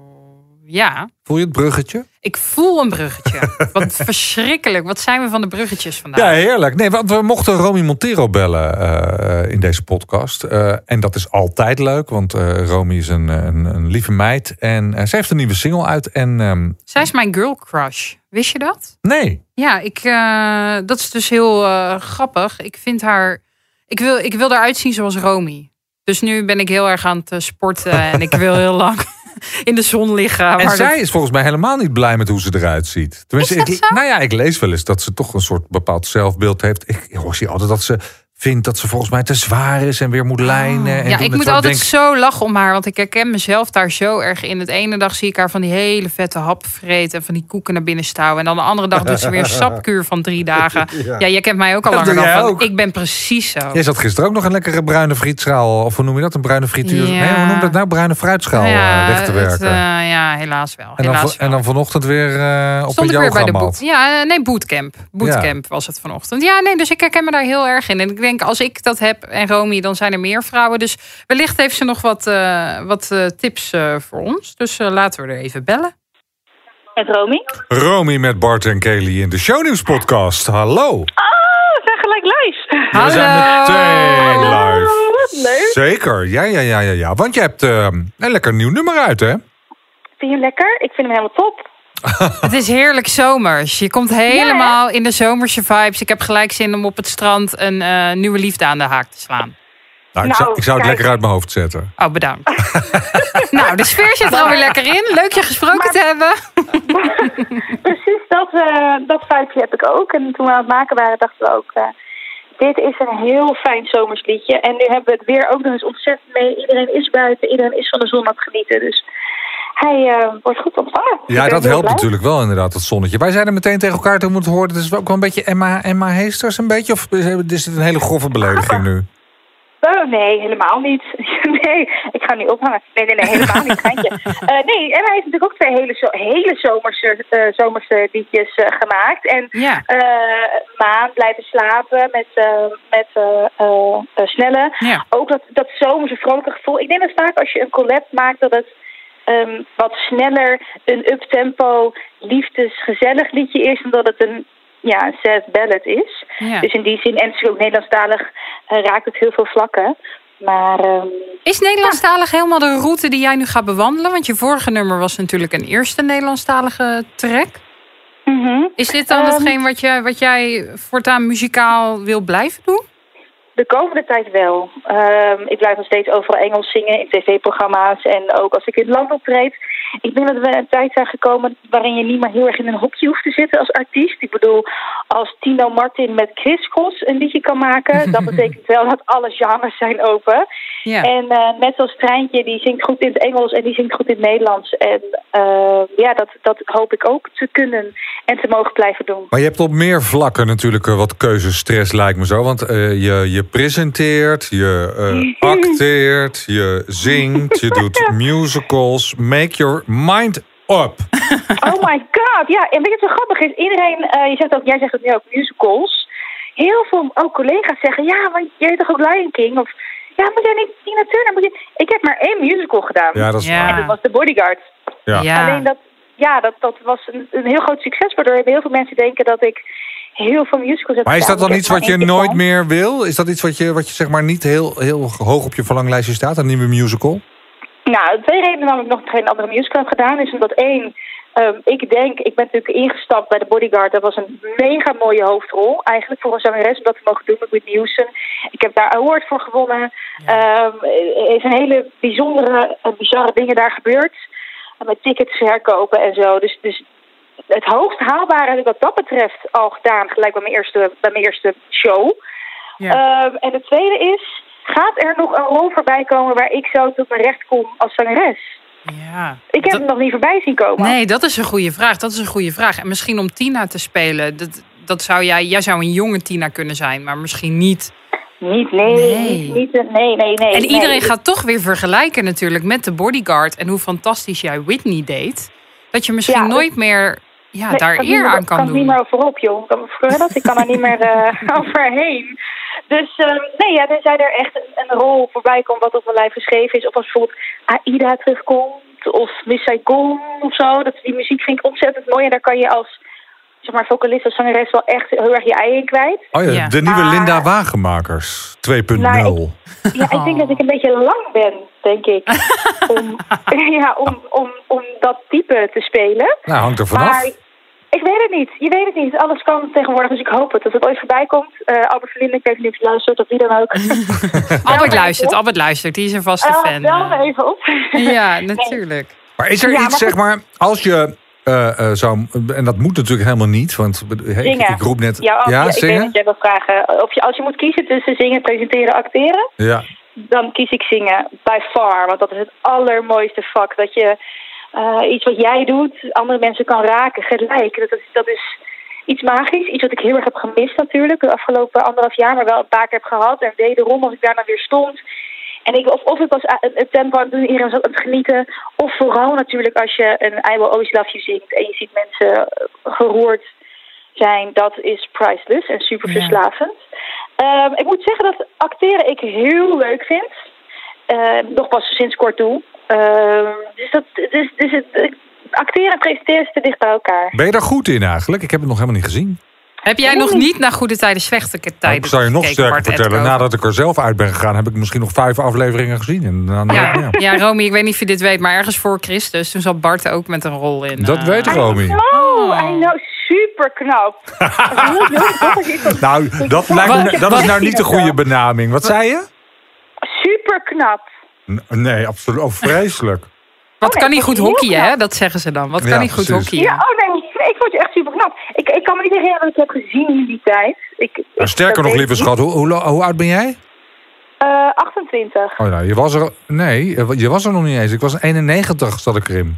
ja. Voel je het bruggetje? Ik voel een bruggetje. Wat verschrikkelijk. Wat zijn we van de bruggetjes vandaag? Ja, heerlijk. Nee, want we mochten Romy Montero bellen uh, in deze podcast. Uh, en dat is altijd leuk, want uh, Romy is een, een, een, lieve meid. En ze heeft een nieuwe single uit. En, um... Zij is mijn girl crush. Wist je dat? Nee. Ja, ik, dat is dus heel grappig. Ik vind haar... Ik wil, ik wil eruit zien zoals Romy. Dus nu ben ik heel erg aan het sporten en ik wil heel lang in de zon liggen. En zij is volgens mij helemaal niet blij met hoe ze eruit ziet. Tenminste, ik, nou ja, ik lees wel eens dat ze toch een soort bepaald zelfbeeld heeft. Ik hoor zie altijd dat ze vindt dat ze volgens mij te zwaar is en weer moet lijnen. En ja, ik moet altijd zo lachen om haar, want ik herken mezelf daar zo erg in. Het ene dag zie ik haar van die hele vette hap vreten en van die koeken naar binnen stouwen. En dan de andere dag doet ze weer een sapkuur van drie dagen. Ja, jij kent mij ook al langer dan van. Ook. Ik ben precies zo. Jij zat gisteren ook nog een lekkere bruine frietschaal, of hoe noem je dat? Een bruine frituur. Ja. Nee, hoe noem dat nou? Bruine fruitschaal ja, weg te werken. Het, uh, ja, helaas wel. En dan, helaas en dan vanochtend weer uh, op Stond een weer bij de boot. Ja, nee, bootcamp. Bootcamp was het vanochtend. Ja, nee, dus ik herken me daar heel erg in. En ik denk, als ik dat heb en Romy, dan zijn er meer vrouwen. Dus wellicht heeft ze nog wat, uh, wat uh, tips uh, voor ons. Dus laten we er even bellen. Met Romy? Romy met Bart en Kelly in de Shownieuws podcast. Hallo. Oh, zijn gelijk live. We zijn meteen live. Wat leuk. Zeker, ja, ja, ja, ja, ja. Want je hebt een lekker nieuw nummer uit, hè? Vind je hem lekker? Ik vind hem helemaal top. het is heerlijk zomers. Je komt helemaal ja, in de zomerse vibes. Ik heb gelijk zin om op het strand een uh, nieuwe liefde aan de haak te slaan. Nou, ik, zou, ik zou het lekker uit mijn hoofd zetten. Oh, bedankt. nou, de sfeer zit er alweer lekker in. Leuk je gesproken maar, te hebben. precies dat, uh, dat vibe heb ik ook. En toen we aan het maken waren, dachten we ook... Uh, dit is een heel fijn zomersliedje. En nu hebben we het weer ook nog eens ontzettend mee. Iedereen is buiten, iedereen is van de zon aan het genieten. Dus hij uh, wordt goed ontvangen. Ja, dat helpt natuurlijk wel inderdaad, het zonnetje. Wij zeiden meteen tegen elkaar toen moeten horen... het is ook wel een beetje Emma, Emma Heesters een beetje? Of is het een hele grove belediging nu? Oh, nee, helemaal niet. nee, ik ga nu ophangen. Nee, nee, nee, helemaal niet. Uh, nee, en hij heeft natuurlijk ook twee hele, zo hele zomerse, uh, zomerse liedjes uh, gemaakt. En ja. Maan, Blijven slapen met, met Snelle. Ja. Ook dat, dat zomerse vrolijke gevoel. Ik denk dat vaak als je een collab maakt dat het um, wat sneller een uptempo liefdesgezellig liedje is... dan dat het een ja, een sad ballad is. Ja. Dus in die zin, en is ook Nederlandstalig, uh, raakt het heel veel vlakken. Maar, um, is Nederlandstalig ja. helemaal de route die jij nu gaat bewandelen? Want je vorige nummer was natuurlijk een eerste Nederlandstalige track. Mm -hmm. Is dit dan um, hetgeen wat, je, wat jij voortaan muzikaal wil blijven doen? De komende tijd wel. Um, ik blijf nog steeds overal Engels zingen in tv-programma's en ook als ik in het land optreed. Ik denk dat we een tijd zijn gekomen waarin je niet meer heel erg in een hokje hoeft te zitten als artiest. Ik bedoel, als Tino Martin met Chris Cross een liedje kan maken, dat betekent wel dat alle genres zijn open. Ja. En uh, net als Treintje, die zingt goed in het Engels en die zingt goed in het Nederlands. En uh, ja, dat, dat hoop ik ook te kunnen en te mogen blijven doen. Maar je hebt op meer vlakken natuurlijk wat keuzestress lijkt me zo. Want uh, je, je presenteert, je acteert, je zingt, je doet musicals. Make your mind up. Oh my god, ja. En weet je wat zo grappig is? Iedereen, uh, je zegt ook, jij zegt het nu ook, musicals. Heel veel ook collega's zeggen, ja, want jij hebt toch ook Lion King? Of, ja, moet jij niet Tina Turner? Moet je... Ik heb maar één musical gedaan. Ja, dat is Ja. waar. En dat was The Bodyguard. Ja. Ja. Alleen dat, ja, dat, dat was een, een heel groot succes, waardoor heel veel mensen denken dat ik heel veel musicals heb Maar is dat dan Ik iets wat je nooit meer wil? Is dat iets wat je, wat je zeg maar niet heel, heel hoog op je verlanglijstje staat? Een nieuwe musical? Nou, twee redenen waarom ik nog geen andere musical heb gedaan is omdat één, um, ik denk, ik ben natuurlijk ingestapt bij de Bodyguard. Dat was een mega mooie hoofdrol eigenlijk voor een zangeres om dat te mogen doen met Whitney Houston. Ik heb daar award voor gewonnen. Ja. Um, er is een hele bijzondere, bizarre dingen daar gebeurd. Met tickets verkopen en zo. Dus, dus het hoogst haalbare heb ik wat dat betreft al gedaan, gelijk bij mijn eerste, bij mijn eerste show. Ja. Um, en het tweede is, gaat er nog een rol voorbij komen waar ik zo tot mijn recht kom als zangeres? Ja. Ik heb Dat- hem nog niet voorbij zien komen. Nee, dat is een goede vraag. Dat is een goede vraag. En misschien om Tina te spelen, dat, dat zou jij, jij zou een jonge Tina kunnen zijn, maar misschien niet. Niet, nee, Nee. Niet, nee, nee, nee. En iedereen nee. gaat toch weer vergelijken natuurlijk met de bodyguard en hoe fantastisch jij Whitney deed. Dat je misschien Ja, nooit meer ja, Nee, daar kan eer niet meer- aan kan kan doen. niet meer overop, joh. Ik kan dat. Ik kan er niet meer uh, overheen. Dus um, nee, ja, tenzij er echt een, een rol voorbij komt wat op mijn lijf geschreven is. Of als bijvoorbeeld AIDA terugkomt. Of Miss Saigon of zo. Dat, die muziek vind ik ontzettend mooi. En daar kan je als zeg maar, vocalist of zangeres wel echt heel erg je ei in kwijt. Oh ja, Ja. de nieuwe Maar- Linda Wagenmakers 2.0. Nou, Ja, ik denk dat ik een beetje lang ben, denk ik. om, ja, om, om, om dat type te spelen. Nou, hangt er vanaf. Ik weet het niet. Je weet het niet. Alles kan tegenwoordig, dus ik hoop het. Dat het ooit voorbij komt. Eh, Albert Verlinde, ik weet niet of je luistert of wie dan ook. Albert luistert, Albert luistert. Die is een vaste Eh, fan. bel me even op. Ja, natuurlijk. Maar is er Ja, iets, maar zeg maar, als je eh, eh, zou... En dat moet natuurlijk helemaal niet, want hey, ik, Zingen. ik roep net... Ja, als- ja ik weet zingen? dat jij wil vragen. Of je, als je moet kiezen tussen zingen, presenteren, acteren. Ja. dan kies ik zingen by far. Want dat is het allermooiste vak. Dat je eh, iets wat jij doet, andere mensen kan raken gelijk. Dat is, dat is iets magisch. Iets wat ik heel erg heb gemist natuurlijk. De afgelopen anderhalf jaar, maar wel een paar keer heb gehad. En wederom als ik daar dan weer stond. En ik, of, of ik was a- het tempo aan het iedereen aan het genieten. Of vooral natuurlijk als je een I Will Always Love You zingt. En je ziet mensen eh, geroerd zijn. Dat is priceless en super Ja. verslavend. Ehm, ik moet zeggen dat acteren ik heel leuk vind. Ehm, nog pas sinds kort toe. Ehm, dus dat, dus, dus het, eh, acteren en presenteren is te dicht bij elkaar. Ben je daar goed in eigenlijk? Ik heb het nog helemaal niet gezien. Heb jij nog niet naar goede tijden, slechte Nou, tijden ik zal je nog gekeken, sterker Bart vertellen. Nadat ik er zelf uit ben gegaan, heb ik misschien nog vijf afleveringen gezien. En dan, Ja, ja. ja, Romy, ik weet niet of je dit weet, maar ergens voor Christus, toen zat Bart ook met een rol in. Dat eh, weet Romy. Oh, I know. Super knap. Nou, dat, lijkt me, dat is nou niet de goede benaming. Wat zei je? Super knap. N- Nee, absoluut. Oh, vreselijk. Wat Oh, kan hij goed hockeyen, hè? Dat zeggen ze dan. Wat Ja, kan hij goed hockeyen? Ja, oh nee, ik vond je echt super knap. niet zeggen wat ik heb gezien in die tijd. Ik, nou, sterker nog, lieve schat, hoe, hoe, hoe, oud ben jij? Uh, 28. Oh, nou, je was er... Nee, je was er nog niet eens. Ik was 91, zat ik erin.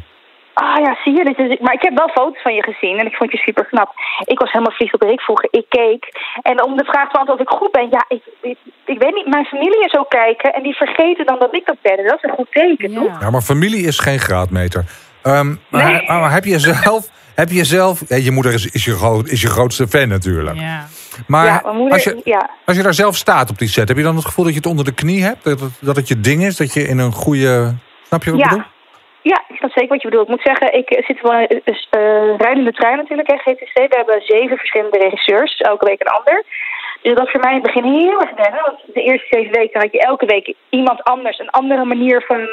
Ah ja, zie je. Dus, maar ik heb wel foto's van je gezien en ik vond je super knap. Ik was helemaal vlieg op Rick vroeger. Ik keek. En om de vraag te antwoorden of ik goed ben, ja, ik, ik, ik, weet niet. Mijn familie is ook kijken en die vergeten dan dat ik dat ben. Dat is een goed teken, ja. toch? Ja, maar familie is geen graadmeter. Um, maar, maar, heb je zelf... Heb je zelf... Je moeder is, is, je, groot, is je grootste fan natuurlijk. Ja. Maar ja, moeder, als, je, ja. als je daar zelf staat op die set... heb je dan het gevoel dat je het onder de knie hebt? Dat het, dat het je ding is? Dat je in een goede... Snap je wat ik bedoel? Ja, ik snap zeker wat je bedoelt. Ik moet zeggen, ik zit wel uh, uh, rijdende trein natuurlijk, hè, GTC. We hebben zeven verschillende regisseurs, elke week een ander. Dus dat voor mij in het begin heel erg wennen. Want de eerste zeven weken had je elke week iemand anders, een andere manier van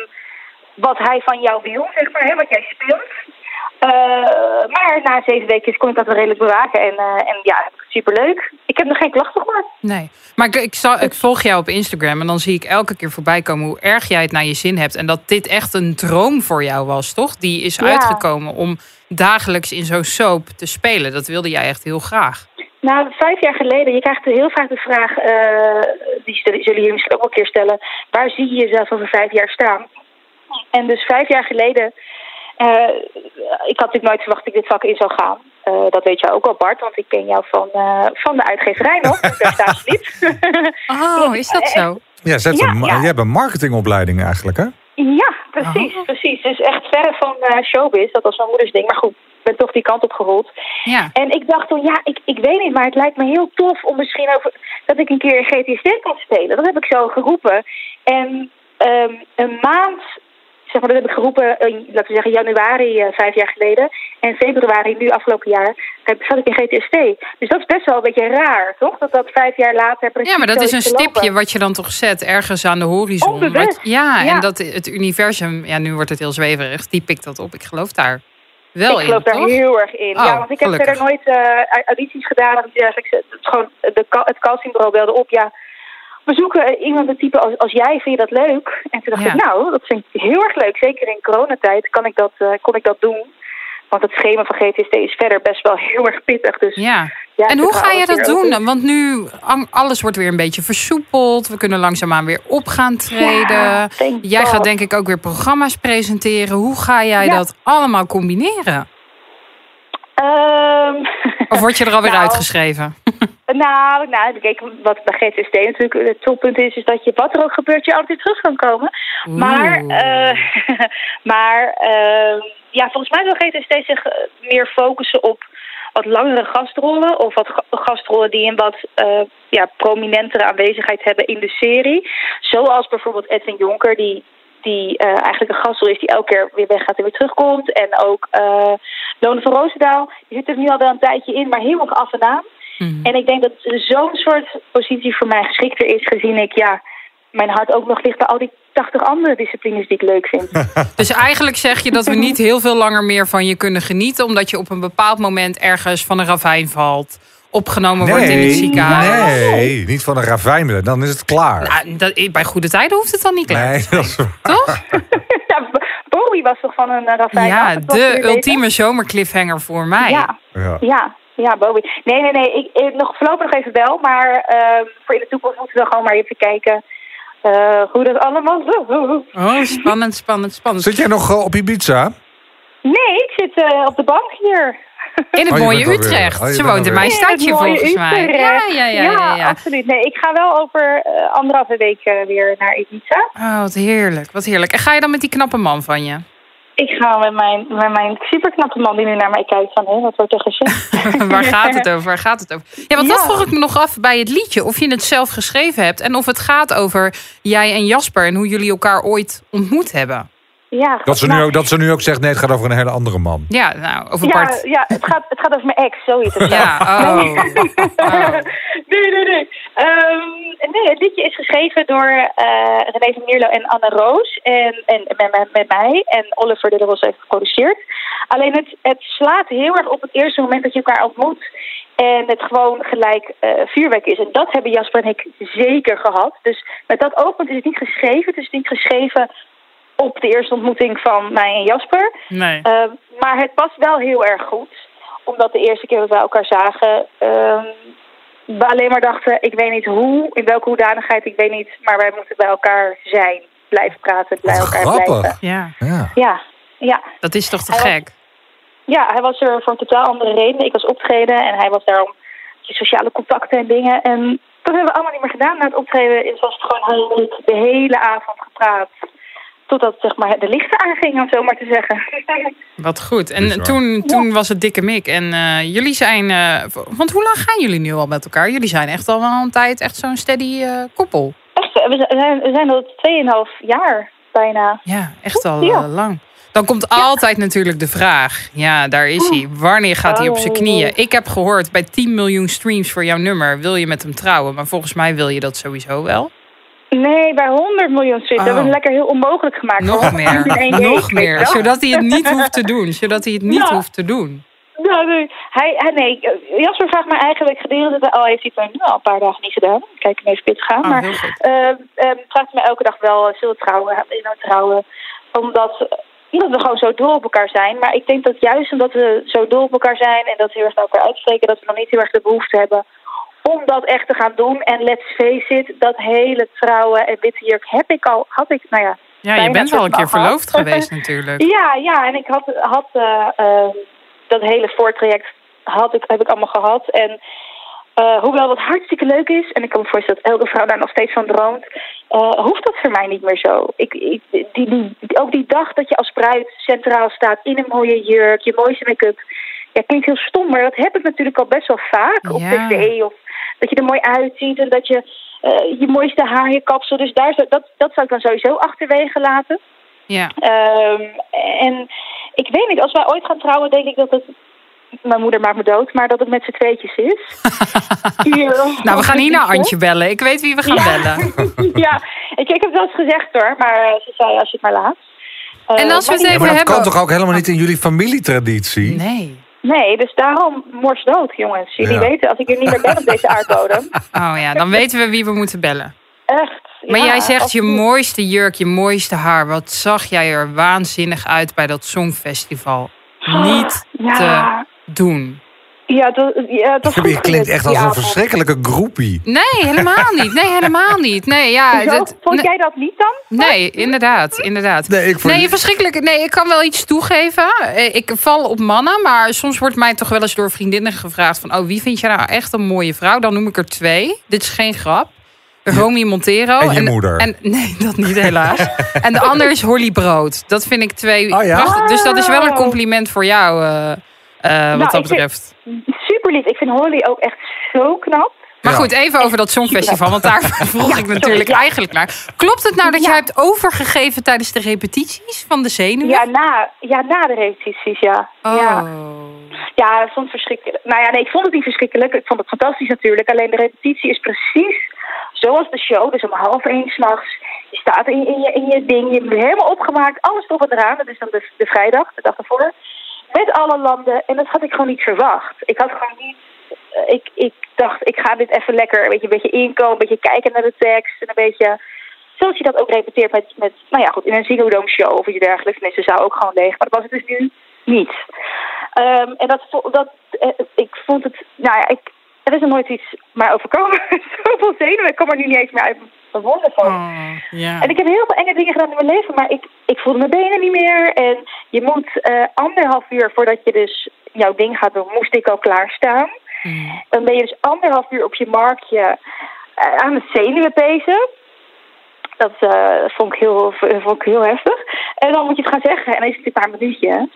wat hij van jou wil, zeg maar, hè, wat jij speelt. Uh, maar na zeven weken kon ik dat wel redelijk bewaken. En, uh, en ja, superleuk. Ik heb nog geen klachten gehoord. Nee, maar ik, ik, zal, ik, volg jou op Instagram en dan zie ik elke keer voorbij komen hoe erg jij het naar je zin hebt. En dat dit echt een droom voor jou was, toch? Die is uitgekomen om dagelijks in zo'n soap te spelen. Dat wilde jij echt heel graag. Nou, vijf jaar geleden, je krijgt heel vaak de vraag, uh, die zullen jullie misschien ook wel een keer stellen. Waar zie je jezelf over vijf jaar staan? En dus vijf jaar geleden uh, ik had natuurlijk nooit verwacht dat ik dit vak in zou gaan. Uh, dat weet jij ook al, Bart, want ik ken jou van, uh, van de uitgeverij nog. Daar staat je niet. oh, is dat zo? Ja, zet ja, een, ja. je hebt een marketingopleiding eigenlijk, hè? Ja, precies, oh. precies. Dus echt verre van showbiz. Dat was mijn moeders ding. Maar goed, ik ben toch die kant op gerold. Ja. En ik dacht toen, ja, ik, ik weet niet, maar het lijkt me heel tof om misschien over... dat ik een keer een GTSD kan spelen. Dat heb ik zo geroepen. En um, een maand zeg maar, dat heb ik geroepen, laten we zeggen, januari uh, vijf jaar geleden. En februari, nu afgelopen jaar, zat ik in GTST. Dus dat is best wel een beetje raar, toch? Dat dat vijf jaar later precies Ja, maar dat is een stipje wat je dan toch zet ergens aan de horizon. Ja, ja, en dat het universum, ja, nu wordt het heel zweverig, die pikt dat op. Ik geloof daar wel in, Ik geloof daar heel erg in. ja, oh, want ik heb verder nooit uh, audities gedaan. Of iets dergelijks. Het, gewoon de, het belde op, ja we zoeken iemand het type als, als jij, vind je dat leuk? En toen dacht ik, nou, dat vind ik heel erg leuk. Zeker in coronatijd kan ik dat, uh, kon ik dat doen. Want het schema van GTST is verder best wel heel erg pittig. Dus, ja. ja en hoe ga je dat doen? Want nu, alles wordt weer een beetje versoepeld. We kunnen langzaamaan weer op gaan treden. Ja, jij gaat denk ik ook weer programma's presenteren. Hoe ga jij dat allemaal combineren? Um, of word je er alweer nou, uitgeschreven? Nou, nou, kijk, wat bij GTSD natuurlijk het toppunt is, is dat je wat er ook gebeurt, je altijd terug kan komen. Maar, uh, maar uh, ja, volgens mij wil GTSD zich eh, meer focussen op wat langere gastrollen of wat gastrollen die een wat uh, ja, prominentere aanwezigheid hebben in de serie. Zoals bijvoorbeeld Edwin Jonker, die die uh, eigenlijk een gastrol is die elke keer weer weggaat en weer terugkomt. En ook uh, Lone van Roosendaal, die zit er nu al wel een tijdje in, maar heel erg af en aan. Mhm. En ik denk dat zo'n soort positie voor mij geschikter is, gezien ik ja, mijn hart ook nog ligt bij al die 80 andere disciplines die ik leuk vind. dus eigenlijk zeg je dat we niet heel veel langer meer van je kunnen genieten, omdat je op een bepaald moment ergens van een ravijn valt opgenomen wordt in het ziekenhuis. Nee, niet van een ravijn, dan is het klaar. Nou, dat, bij goede tijden hoeft het dan niet klaar. Nee, dat is Toch? ja, Bowie was toch van een ravijn? Ja, de ultieme zomercliffhanger voor mij. Ja, ja. ja. Ja, Bowie. Nee, nee, nee. Ik, ik, nog voorlopig nog even wel. Maar uh, voor in de toekomst moeten we gewoon maar even kijken uh, hoe dat allemaal zo. Oh, spannend, spannend, spannend. Zit jij nog uh, op Ibiza? Nee, ik zit eh, op de bank hier. In het oh, mooie Utrecht. Oh, Ze woont in mijn stadje volgens mij. Ja, ja, ja, ja, ja, absoluut. Nee, ik ga wel over anderhalve week weer naar Ibiza. Oh, wat heerlijk, wat heerlijk. En ga je dan met die knappe man van je? Ik ga met mijn, met mijn superknappe man die nu naar mij kijkt van, hé, wat wordt er gezegd? Waar gaat het over? Waar gaat het over? Ja, want dat vroeg ik me nog af bij het liedje. Of je het zelf geschreven hebt en of het gaat over jij en Jasper en hoe jullie elkaar ooit ontmoet hebben. Ja, dat, ze nu ook, dat ze nu ook zegt, nee, het gaat over een hele andere man. Ja, nou, over ja, Bart. Ja, het gaat, het gaat over mijn ex, zoiets. ja, oh. oh. nee, nee, nee. Um, nee, het liedje is geschreven door uh, René van Mierlo en Anne Roos. En, en met, met, met mij. En Oliver de Ros heeft geproduceerd. Alleen het, het slaat heel erg op het eerste moment dat je elkaar ontmoet. En het gewoon gelijk uh, vuurwerk is. En dat hebben Jasper en ik zeker gehad. Dus met dat oogpunt is het niet geschreven. Het is niet geschreven op de eerste ontmoeting van mij en Jasper. Nee. Uh, maar het past wel heel erg goed. Omdat de eerste keer dat wij elkaar zagen, ehm, we alleen maar dachten, ik weet niet hoe, in welke hoedanigheid, ik weet niet, maar wij moeten bij elkaar zijn. Blijven praten, bij elkaar grappig. blijven. Ja, Ja. Ja, ja. dat is toch te Hij was- gek? Ja, hij was er voor een totaal andere reden. Ik was optreden en hij was daar om sociale contacten en dingen. En dat hebben we allemaal niet meer gedaan. Na het optreden is- was het gewoon heel de hele avond gepraat. Totdat zeg maar, de lichten aangingen, om zo maar te zeggen. Wat goed. En toen, toen was het dikke mik. En eh, jullie zijn... eh, want hoe lang gaan jullie nu al met elkaar? Jullie zijn echt al wel een tijd echt zo'n steady eh, koppel. Echt, we zijn, we zijn al 2,5 jaar bijna. Ja, echt al Ja. lang. Dan komt altijd natuurlijk de vraag. Ja, daar is hij. Wanneer gaat hij op zijn Oh. knieën? Ik heb gehoord bij 10 miljoen streams voor jouw nummer wil je met hem trouwen. Maar volgens mij wil je dat sowieso wel. Nee, bij 100 miljoen streams. Oh. We hebben het lekker heel onmogelijk gemaakt. Nog meer. Nog meer. Zodat hij het niet hoeft te doen. Zodat hij het niet Ja. hoeft te doen. Nee. Hij, hij, nee. eh, Jasper vraagt mij eigenlijk gedurende... Al heeft hij het al een paar dagen niet gedaan. Kijk hem even fit gaan. Oh, maar eh, eh, vraagt mij elke dag wel, eh, zullen we trouwen? Nou trouwen? Omdat, omdat we gewoon zo dol op elkaar zijn. Maar ik denk dat juist omdat we zo dol op elkaar zijn... en dat we heel erg naar elkaar uitspreken... dat we nog niet heel erg de behoefte hebben om dat echt te gaan doen. En let's face it, dat hele trouwen en witte jurk heb ik al... Had ik, nou ja, Ja, je bent al een keer verloofd geweest natuurlijk. Ja, ja, en ik had, had eh, eh, dat hele voortraject had ik, heb ik allemaal gehad. En eh, hoewel dat hartstikke leuk is, en ik kan me voorstellen dat elke vrouw daar nog steeds van droomt, hoeft dat voor mij niet meer zo. Ik, ik, die, die, ook die dag dat je als bruid centraal staat in een mooie jurk, je mooiste make-up. Ja, klinkt heel stom, maar dat heb ik natuurlijk al best wel vaak op tv. Of dat je er mooi uitziet en dat je eh, je mooiste haar, je kapsel. Dus daar, dat, dat zou ik dan sowieso achterwege laten. Ja. Ehm, en ik weet niet, als wij ooit gaan trouwen, denk ik dat het. Mijn moeder maakt me dood, maar dat het met z'n tweetjes is. Hier, Nou, we gaan hier naar Antje bellen. Ik weet wie we gaan Ja. bellen. ja, ik, ik heb het wel eens gezegd hoor, maar eh, ze zei als je het maar laat. Eh, En als we maar het Ja, even maar dat kan hebben- toch ook helemaal niet in jullie familietraditie? Nee. Nee, dus daarom mors dood, jongens. Jullie Ja. weten, als ik er niet meer ben op deze aardbodem. Oh ja, dan weten we wie we moeten bellen. Echt. Maar ja, jij zegt je mooiste jurk, je mooiste haar. Wat zag jij er waanzinnig uit bij dat Songfestival? Niet Ja, te doen. Ja, dat, ja, dat Je klinkt echt als een verschrikkelijke groepie. Nee, helemaal niet. Nee, helemaal niet. Nee, ja. Dat- Vond jij dat niet dan? nee, inderdaad, inderdaad. Nee, ik vond- Nee, verschrikkelijk. Nee, ik kan wel iets toegeven. Eh, Ik val op mannen, maar soms wordt mij toch wel eens door vriendinnen gevraagd van... oh, wie vind je nou echt een mooie vrouw? Dan noem ik er twee. Dit is geen grap. Romy Montero. En je moeder. En, nee, dat niet helaas. en de ander is Holly Brood. Dat vind ik twee Oh ja? prachtig. Dus dat is wel een compliment voor jou, eh, eh, wat Nou, dat ik vind- betreft. Super lief. Ik vind Holly ook echt zo knap. Maar Ja. goed, even over dat Songfestival, want daar vroeg Ja, ik natuurlijk sorry, ja. eigenlijk naar. Klopt het nou dat Ja. jij hebt overgegeven tijdens de repetities van de zenuwen? Ja, na, ja, na de repetities, ja. Oh. ja. Ja, ik vond het verschrikkelijk. Nou ja, nee, ik vond het niet verschrikkelijk. Ik vond het fantastisch natuurlijk. Alleen de repetitie is precies zoals de show. Dus om half één s'nachts. Je staat in, in, je, in je ding. Je bent helemaal opgemaakt. Alles erop en eraan. Dat is dan de, de vrijdag, de dag ervoor. Met alle landen. En dat had ik gewoon niet verwacht. Ik had gewoon niet... eh, Ik, ik dacht, ik ga dit even lekker een beetje, een beetje inkomen. Een beetje kijken naar de tekst. En een beetje... Zoals je dat ook repeteert met, met nou ja, goed, in een Ziggo show of iets dergelijks. Nee, ze zou ook gewoon leeg. Maar dat was het dus nu niet. Ehm, en dat, dat, eh, ik vond het, nou ja, ik, er is er nooit iets maar overkomen. Zoveel zenuwen, ik kom er nu niet eens meer uit wonden van. Oh. En ik heb heel veel enge dingen gedaan in mijn leven, maar ik, ik voelde mijn benen niet meer. En je moet eh, anderhalf uur voordat je dus jouw ding gaat doen, moest ik al klaarstaan. Mm. Dan ben je dus anderhalf uur op je marktje eh, aan het zenuwen pezen. Dat eh, vond, ik heel, vond ik heel heftig. En dan moet je het gaan zeggen. En dan is het een paar minuutje.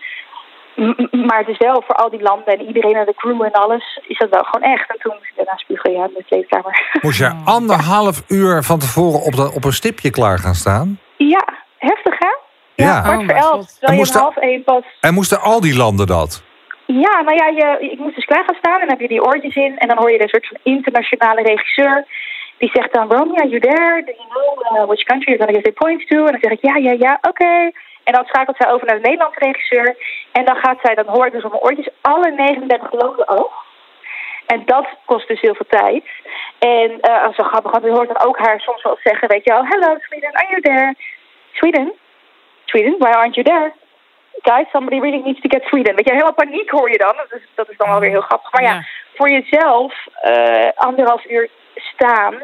Maar het is wel voor al die landen en iedereen en de crew en alles, is dat wel gewoon echt. En toen moest ik daarna spugen ja, in de kleedkamer. Moest je anderhalf uur van tevoren op, de, op een stipje klaar gaan staan? ja, heftig hè? Ja. kwart Oh, voor mijn elf. En Terwijl je moest om er- half één pas... En moesten al die landen dat? Ja, nou ja, je, ik moest dus klaar gaan staan en dan heb je die oortjes in. En dan hoor je een soort van internationale regisseur. Die zegt dan, Romeo, are you there? Do you know uh, which country you're going to give the points to? En dan zeg ik, ja, ja, ja, oké. En dan schakelt zij over naar de Nederlandse regisseur. En dan gaat zij, dan hoor ik dus op mijn oortjes alle 39 landen af. En dat kost dus heel veel tijd. En uh, zo grappig, want je hoort dan ook haar soms wel zeggen, weet je wel, hello Sweden, are you there? Sweden? Sweden, why aren't you there? guys, somebody really needs to get Sweden. Weet je, helemaal paniek hoor je dan. Dat is, dat is dan wel weer heel grappig. Maar ja, Ja. voor jezelf eh, anderhalf uur staan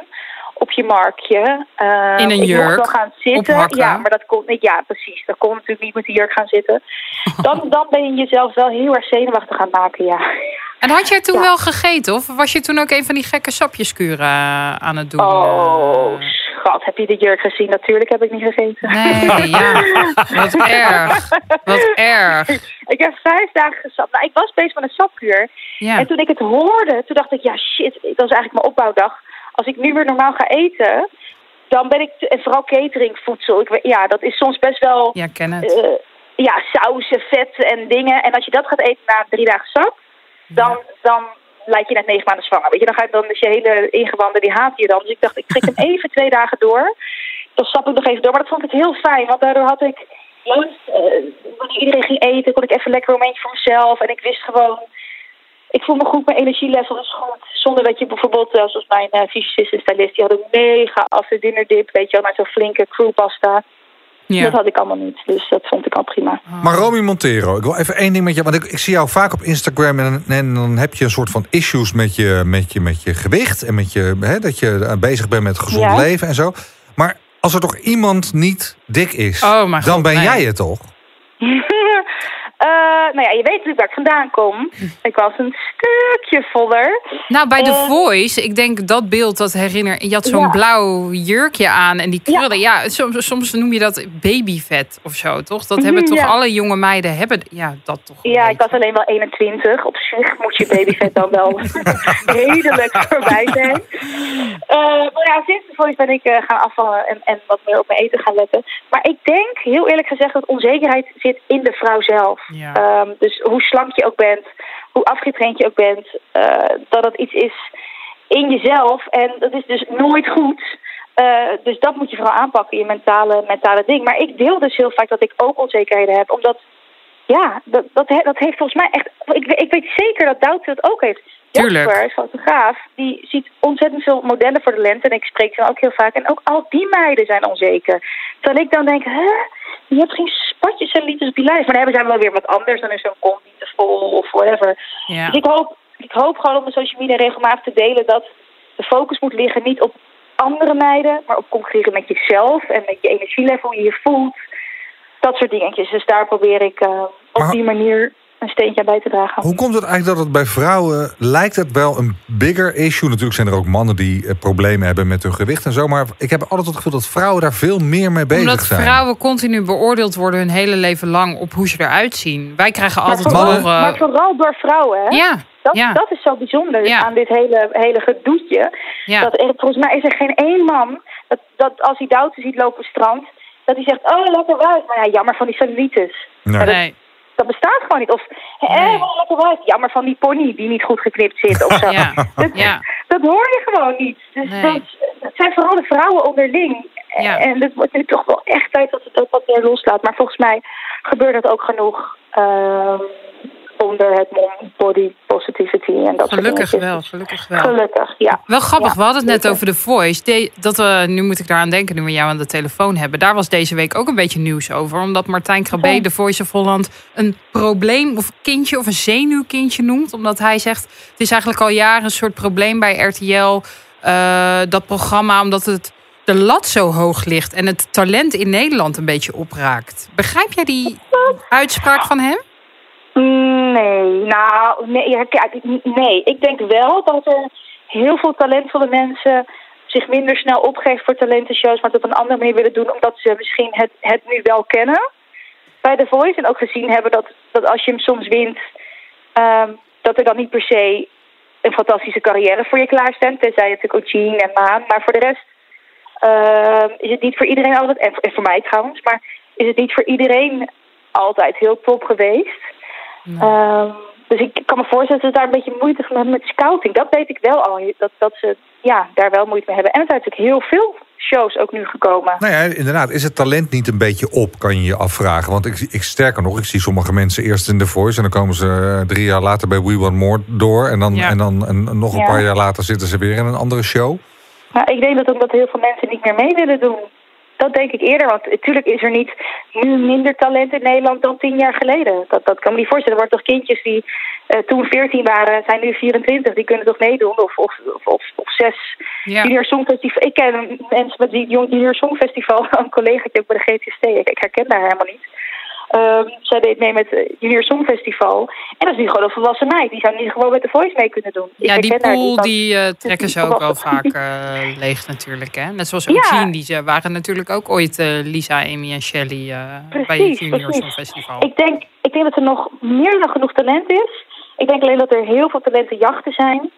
op je markje. eh, In een ik mocht jurk, wel gaan zitten. Ja, maar dat kon niet. Ja, precies. Dat kon natuurlijk niet met die jurk gaan zitten. Dan, dan ben je jezelf wel heel erg zenuwachtig gaan maken, ja. En had jij toen Ja. wel gegeten? Of was je toen ook een van die gekke sapjeskuren eh, aan het doen? Oh, Eh, schat, heb je de jurk gezien? Natuurlijk heb ik niet gegeten. Nee, ja. Wat erg. Wat erg. Ik heb vijf dagen gesapt. Nou, ik was bezig met een sapkuur. Ja. En toen ik het hoorde, toen dacht ik, ja shit, dat is eigenlijk mijn opbouwdag. Als ik nu weer normaal ga eten, dan ben ik, en vooral cateringvoedsel, ik, ja, dat is soms best wel, Ja, ken het. eh, ja, sausen, vet en dingen. En als je dat gaat eten na drie dagen sap, dan, dan lijkt je net negen maanden zwanger. Weet je, dan, ga je, dan is je hele ingewanden, die haat je dan. Dus ik dacht, ik trek hem even twee dagen door. Dan sap ik nog even door. Maar dat vond ik heel fijn, want daardoor had ik, juist, eh, wanneer iedereen ging eten, kon ik even lekker een momentje voor mezelf. En ik wist gewoon, ik voel me goed, mijn energielevel is goed. Zonder dat je bijvoorbeeld, eh, zoals mijn uh, fysicist en stylist, die hadden mega after dinner dip, weet je wel, maar zo'n flinke crewpasta. Ja. Dat had ik allemaal niet, dus dat vond ik al prima. Maar Romy Montero, ik wil even één ding met je. Want ik, ik zie jou vaak op Instagram en, en dan heb je een soort van issues met je, met je, met je gewicht. En met je, hè, dat je eh, bezig bent met gezond Ja. leven en zo. Maar als er toch iemand niet dik is, Oh, dan ben nee. jij het toch? Eh, nou ja, je weet natuurlijk waar ik vandaan kom. Ik was een stukje voller. Nou, bij The Eh, Voice, ik denk dat beeld, dat herinner... Je had zo'n Ja. blauw jurkje aan en die krullen. Ja, soms, soms noem je dat babyvet of zo, toch? Dat hebben toch Ja. alle jonge meiden, hebben ja, dat toch Ja, ik was alleen wel 21. Op zich moet je babyvet dan wel redelijk voorbij zijn. Eh, maar ja, sinds de voice ben ik gaan afvallen en, en wat meer op mijn eten gaan letten. Maar ik denk, heel eerlijk gezegd, dat onzekerheid zit in de vrouw zelf. Ja. Ehm, dus hoe slank je ook bent, hoe afgetraind je ook bent, eh, dat het iets is in jezelf. En dat is dus nooit goed. Eh, dus dat moet je vooral aanpakken, je mentale, mentale ding. Maar ik deel dus heel vaak dat ik ook onzekerheden heb, omdat ja, dat, dat, dat heeft volgens mij echt. Ik, ik weet zeker dat Doutzen het ook heeft. Jasper, fotograaf, die ziet ontzettend veel modellen voor de lente. En ik spreek ze dan ook heel vaak. En ook al die meiden zijn onzeker. Terwijl ik dan denk, hè, je hebt geen spatjes en liters op je lijf. Maar dan hebben zij wel weer wat anders. Dan is zo'n kont niet te vol of whatever. Ja. Dus ik hoop, ik hoop gewoon op mijn social media regelmatig te delen dat de focus moet liggen niet op andere meiden, maar op concurreren met jezelf en met je energielevel, hoe je je voelt. Dat soort dingetjes. Dus daar probeer ik eh, op Maar- die manier een steentje bij te dragen. Hoe komt het eigenlijk dat het bij vrouwen lijkt het wel een bigger issue? Natuurlijk zijn er ook mannen die eh, problemen hebben met hun gewicht en zo. Maar ik heb altijd het gevoel dat vrouwen daar veel meer mee bezig Omdat zijn. vrouwen continu beoordeeld worden hun hele leven lang op hoe ze eruut zien. Wij krijgen Maar altijd horen... maar vooral door vrouwen. Hè? Ja, dat, ja. dat is zo bijzonder Ja. aan dit hele, hele gedoetje. ja. Dat er, volgens mij is er geen één man dat, dat als hij Doutzen ziet lopen op het strand, dat hij zegt, oh lekker wijf. Maar ja, jammer van die cellulitis. Nee. dat- Nee. Dat bestaat gewoon niet. Of, hé, wat. Jammer van die pony die niet goed geknipt zit of zo. Ja. Dat, Ja. dat hoor je gewoon niet. Dus Nee. dat, dat zijn vooral de vrouwen onderling. Ja. En het wordt nu toch wel echt tijd dat het dat wat meer loslaat. Maar volgens mij gebeurt dat ook genoeg ehm, onder het mom body positivity en dat Gelukkig soort wel, gelukkig wel. Gelukkig, ja. Wel grappig, Ja, we hadden het net over de Voice. De- dat we, nu moet ik daaraan denken, nu we jou aan de telefoon hebben. Daar was deze week ook een beetje nieuws over. Omdat Martijn Krabbe, Ja. de Voice of Holland, een probleem of kindje of een zenuwkindje noemt. Omdat hij zegt, het is eigenlijk al jaren een soort probleem bij RTL. eh, dat programma, omdat het de lat zo hoog ligt en het talent in Nederland een beetje opraakt. Begrijp jij die uitspraak van hem? Nee, nou, nee, ja, nee. Ik denk wel dat er heel veel talentvolle mensen zich minder snel opgeven voor talentenshows, maar het op een andere manier willen doen, omdat ze misschien het, het nu wel kennen bij The Voice. En ook gezien hebben dat, dat als je hem soms wint, ehm, dat er dan niet per se een fantastische carrière voor je klaarstaat. Tenzij natuurlijk Jean en Maan. Maar voor de rest ehm, is het niet voor iedereen altijd, en voor mij trouwens, maar is het niet voor iedereen altijd heel top geweest. Ehm, dus ik kan me voorstellen dat ze daar een beetje moeite van hebben met scouting. Dat weet ik wel al. Dat, dat ze ja, daar wel moeite mee hebben. En er zijn natuurlijk heel veel shows ook nu gekomen. Nou ja, inderdaad. Is het talent niet een beetje op, kan je je afvragen. Want ik, ik sterker nog, ik zie sommige mensen eerst in The Voice... en dan komen ze eh, drie jaar later bij We Want More door... en dan, Ja. en dan en nog een Ja. paar jaar later zitten ze weer in een andere show. Maar ik denk dat ook dat heel veel mensen niet meer mee willen doen. Dat denk ik eerder. Want natuurlijk is er niet nu minder talent in Nederland dan tien jaar geleden. Dat, dat kan me niet voorstellen. Er worden toch kindjes die uh, toen 14 waren, zijn nu 24. Die kunnen toch meedoen? Of, of, of, of, zes ja. junior songfestival. Ik ken mensen met die junior songfestival. Een collegaatje ook bij de GTST. Ik, ik herken daar helemaal niet. Um, zij deed mee met het Junior Songfestival. En dat is nu gewoon een volwassen meid. Die zou niet gewoon met de Voice mee kunnen doen. Ja, die pool die uh, trekken ze ook wel vaak uh, leeg natuurlijk. Hè? Net zoals Eugene, ja. die ze waren natuurlijk ook ooit uh, Lisa, Amy en Shelly bij het Junior Songfestival. Ik denk, ik denk dat er nog meer dan genoeg talent is. Ik denk alleen dat er heel veel talentenjachten zijn.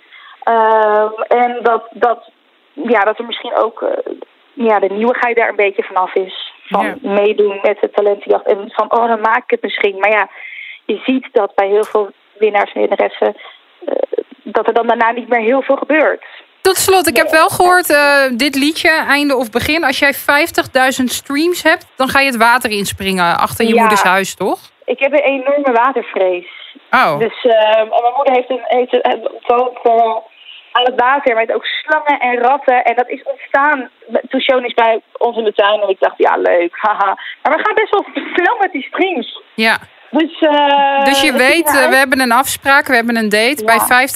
Ehm, en dat, dat, ja, dat er misschien ook ja, de nieuwigheid daar een beetje vanaf is van meedoen met de talentenjacht. En van, oh, dan maak ik het misschien. Maar ja, je ziet dat bij heel veel winnaars en winnaressen... Uh, dat er dan daarna niet meer heel veel gebeurt. Tot slot, ik heb wel gehoord, uh, dit liedje, einde of begin. Als jij 50.000 streams hebt, dan ga je het water inspringen achter je moeders huis, toch? Ik heb een enorme watervrees. Oh. Dus uh, mijn moeder heeft een, heeft een, een, aan het water met ook slangen en ratten. En dat is ontstaan toen Show bij ons in de tuin. En ik dacht, ja, leuk, haha. Maar we gaan best wel snel met die streams. Ja. Dus, uh, dus je weet, uh, we hebben een afspraak, we hebben een date ja. bij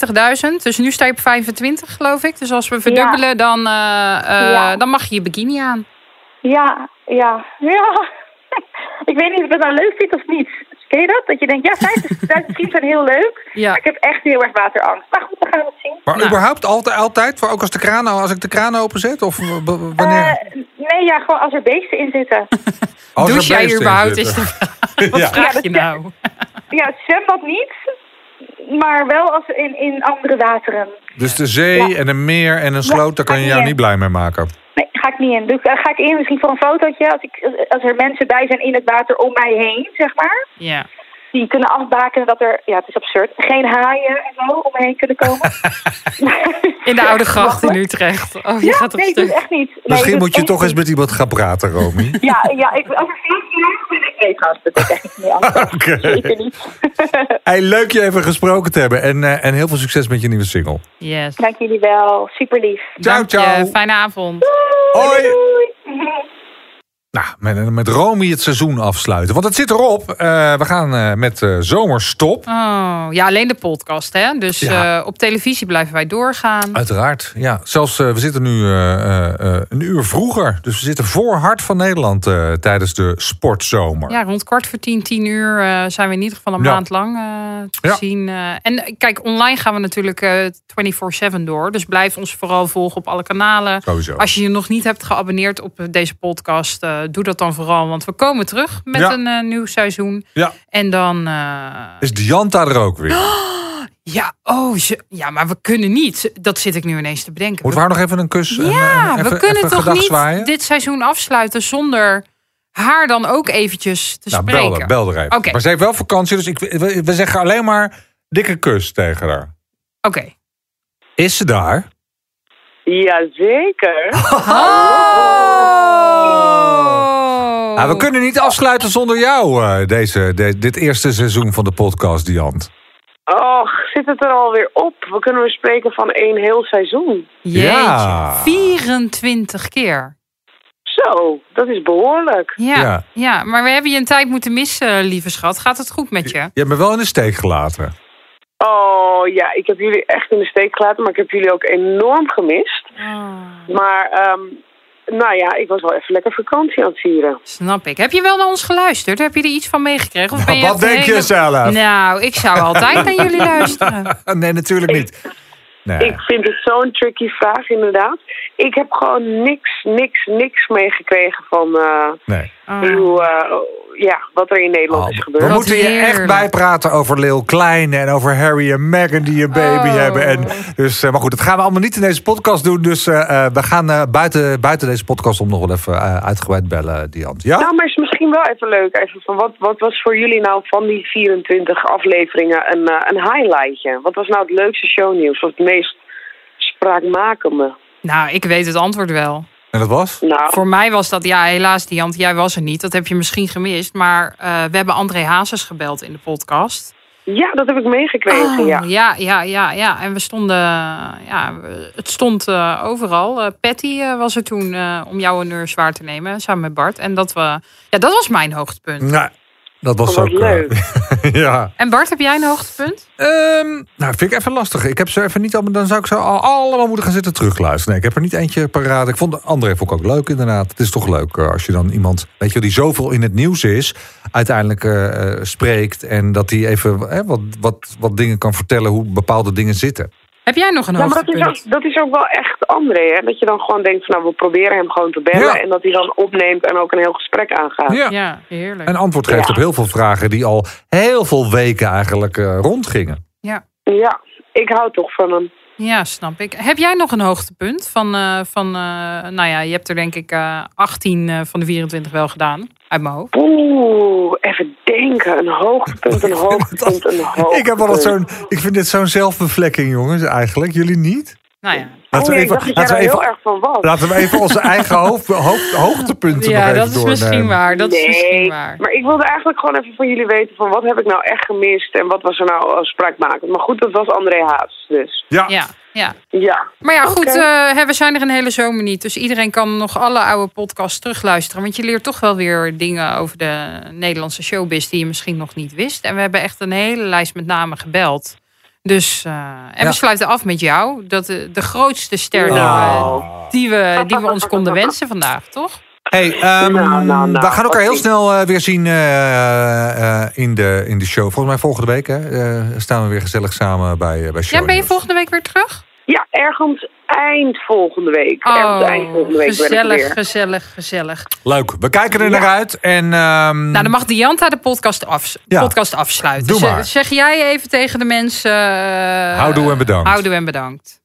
50.000. Dus nu sta je op 25, geloof ik. Dus als we verdubbelen, ja. dan, uh, ja. dan mag je je bikini aan. Ja, ja, ja. ik weet niet of ik dat nou leuk vind of niet. Ken je dat? Dat je denkt, ja, 50.000 streams zijn heel leuk. Ja. Maar ik heb echt heel erg waterangst. Maar goed, we gaan het zien. Maar nou. überhaupt altijd, altijd? Ook als, de kraan, als ik de kraan openzet? Of wanneer? Uh, nee, ja, gewoon als er beesten in zitten. als Douche jij überhaupt? Is de... Wat ja. vraag ja, je nou? Ja, het zwembad niet. Maar wel als in, in andere wateren. Dus de zee en een meer en een sloot, daar kan je jou niet blij mee maken? Nee, ga ik niet in. Dus, ga ik in misschien voor een fotootje. Als, ik, als er mensen bij zijn in het water om mij heen, zeg maar. Ja. Die kunnen afbakenen dat er, ja het is absurd, geen haaien en zo om me heen kunnen komen. in de oude gracht in Utrecht. Oh, je ja, gaat op nee, stuk. echt niet. Nee, Misschien moet je toch eens met iemand gaan praten, Romy. ja, ja ik, als er veel trouwens, dat is echt niet anders. Okay. Zeker niet. hey, leuk je even gesproken te hebben. En, uh, en heel veel succes met je nieuwe single. Yes. Dank jullie wel. Super lief. Ciao, ciao. Fijne avond. Doei. Hoi. Doei. Nou, met, met Romy het seizoen afsluiten. Want het zit erop. Uh, we gaan uh, met uh, zomerstop. Oh, ja, alleen de podcast, hè? Dus ja. op televisie blijven wij doorgaan. Uiteraard, ja. Zelfs, we zitten nu een uur vroeger. Dus we zitten voor Hart van Nederland tijdens de sportzomer. Ja, rond kwart voor tien, tien uur zijn we in ieder geval een ja. maand lang te ja. zien. en kijk, online gaan we natuurlijk 24-7 door. Dus blijf ons vooral volgen op alle kanalen. Sowieso. Als je je nog niet hebt geabonneerd op deze podcast doe dat dan vooral, want we komen terug met ja. een uh, nieuw seizoen. Ja. En dan... Uh... Is Dianta er ook weer? Oh, ja, oh, ze, ja, maar we kunnen niet. Dat zit ik nu ineens te bedenken. Moeten we haar nog even een kus Ja, even, we kunnen toch niet zwaaien? dit seizoen afsluiten zonder haar dan ook eventjes te nou, spreken. Bel, bel er even. Okay. Maar ze heeft wel vakantie, dus ik, we, we zeggen alleen maar dikke kus tegen haar. Oké. Okay. Is ze daar? Jazeker. Oh. Ah, we kunnen niet afsluiten zonder jou, uh, deze, de, dit eerste seizoen van de podcast, Diant. Och, zit het er alweer op? We kunnen we spreken van één heel seizoen. Jeetje, Ja. 24 keer. Zo, dat is behoorlijk. Ja, Ja. ja. maar we hebben je een tijd moeten missen, lieve schat. Gaat het goed met je? Je hebt me wel in de steek gelaten. Oh ja, ik heb jullie echt in de steek gelaten, maar ik heb jullie ook enorm gemist. Oh, Maar, ehm, nou ja, ik was wel even lekker vakantie aan het vieren. snap ik. Heb je wel naar ons geluisterd? Heb je er iets van meegekregen? Of Nou, ben je wat denk je zelf? Nou, ik zou altijd naar jullie luisteren. nee, natuurlijk niet. Nee. Ik vind het zo'n tricky vraag, inderdaad. Ik heb gewoon niks, niks, niks meegekregen van eh, nee. Oh. hoe, eh, ja, wat er in Nederland Oh, is we gebeurd. moeten je echt bijpraten over Lil Kleine en over Harry en Meghan die een baby Oh. hebben. En dus, eh, maar goed, dat gaan we allemaal niet in deze podcast doen. Dus eh, eh, we gaan eh, buiten, buiten deze podcast om nog wel even uitgebreid bellen, Diant. Ja? Nou, maar is misschien wel even leuk. Even van wat, wat was voor jullie nou van die 24 afleveringen een, eh, een highlightje? Wat was nou het leukste shownieuws? Of het meest spraakmakende? Nou, ik weet het antwoord wel. En dat was? Nou, Voor mij was dat, ja, helaas, Diant, jij was er niet. Dat heb je misschien gemist. Maar eh, we hebben André Hazes gebeld in de podcast. Ja, dat heb ik meegekregen, Oh, ja. ja, ja, ja, ja. En we stonden, ja, het stond eh, overal. Eh, Patty eh, was er toen eh, om jouw honneurs waar te nemen, samen met Bart. En dat, we, ja, dat was mijn hoogtepunt. Nou, dat was ook... eh, leuk. ja. En Bart, heb jij een hoogtepunt? Ehm, nou, vind ik even lastig. Ik heb ze even niet allemaal. Dan zou ik ze al- allemaal moeten gaan zitten terugluisteren. Nee, ik heb er niet eentje paraat. Ik vond André vond ik ook leuk, inderdaad. Het is toch leuk eh, als je dan iemand, weet je, wel, die zoveel in het nieuws is, uiteindelijk eh, eh, spreekt en dat hij even wat, wat, wat dingen kan vertellen hoe bepaalde dingen zitten. Heb jij nog een Ja, maar dat is, ook, dat is ook wel echt André, hè? Dat je dan gewoon denkt van, nou, we proberen hem gewoon te bellen. Ja. En dat hij dan opneemt en ook een heel gesprek aangaat. Ja. Ja, heerlijk. En antwoord geeft Ja. op heel veel vragen die al heel veel weken eigenlijk eh, rondgingen. Ja. Ja, ik hou toch van hem. Ja, snap ik. Heb jij nog een hoogtepunt van, eh, van eh, nou ja, je hebt er denk ik eh 18 eh, van de 24 wel gedaan, uit mijn hoofd. Oeh, even denken. Een hoogtepunt, een hoogtepunt, een hoogtepunt. Ik heb altijd zo'n. Ik vind dit zo'n zelfbevlekking, jongens, eigenlijk. Jullie niet? Nou ja, Laten oh, we nee, ik even, laten we even, erg van was. laten we even onze eigen hoofd, hoofd, hoogtepunten nog ja even dat is misschien waar. Dat is misschien waar. maar ik wilde eigenlijk gewoon even van jullie weten van wat heb ik nou echt gemist en wat was er nou als spraakmakend. Maar goed, dat was André Haas dus. Ja, Ja, ja. Ja. Maar ja, goed, eh, we zijn er een hele zomer niet. Dus iedereen kan nog alle oude podcasts terugluisteren. Want je leert toch wel weer dingen over de Nederlandse showbiz... die je misschien nog niet wist. En we hebben echt een hele lijst met namen gebeld. Dus, eh, en Ja. we sluiten af met jou. Dat de, de grootste ster die, Nou. we, die, we, die we ons konden wensen vandaag, toch? Hey, ehm, Nou, nou, nou, we gaan elkaar heel snel eh, weer zien eh, eh, in, de, in de show. Volgens mij volgende week hè, eh, staan we weer gezellig samen bij, eh, bij show. Ja, ben je volgende week weer terug? Ja, ergens eind volgende week. ergens eind volgende week ben ik Oh, gezellig, weer. gezellig, gezellig. Leuk, we kijken er Ja. naar uit. En, ehm, Nou, dan mag Dianta de podcast, af, Ja. podcast afsluiten. Doe Zeg- maar. Zeg jij even tegen de mensen... eh, Houdoe en bedankt. Houdoe en bedankt.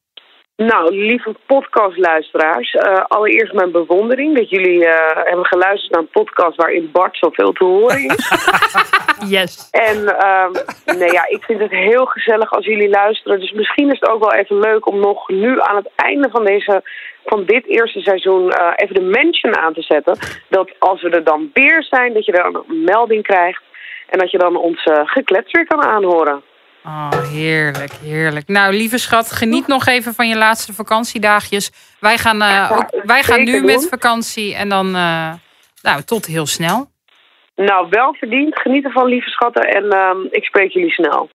Nou, lieve podcastluisteraars, eh, allereerst mijn bewondering dat jullie eh, hebben geluisterd naar een podcast waarin Bart zoveel te horen is. Yes. en ehm, nee, ja, ik vind het heel gezellig als jullie luisteren. Dus misschien is het ook wel even leuk om nog nu aan het einde van, deze, van dit eerste seizoen eh, even de mention aan te zetten. Dat als we er dan weer zijn, dat je dan een melding krijgt. En dat je dan ons geklets weer kan aanhoren. Oh, heerlijk, heerlijk. Nou, lieve schat, geniet nog even van je laatste vakantiedagjes. Wij gaan, eh, ook, wij gaan nu met vakantie en dan, eh, nou, tot heel snel. Nou, wel verdiend. Geniet ervan, lieve schatten. En ehm, ik spreek jullie snel.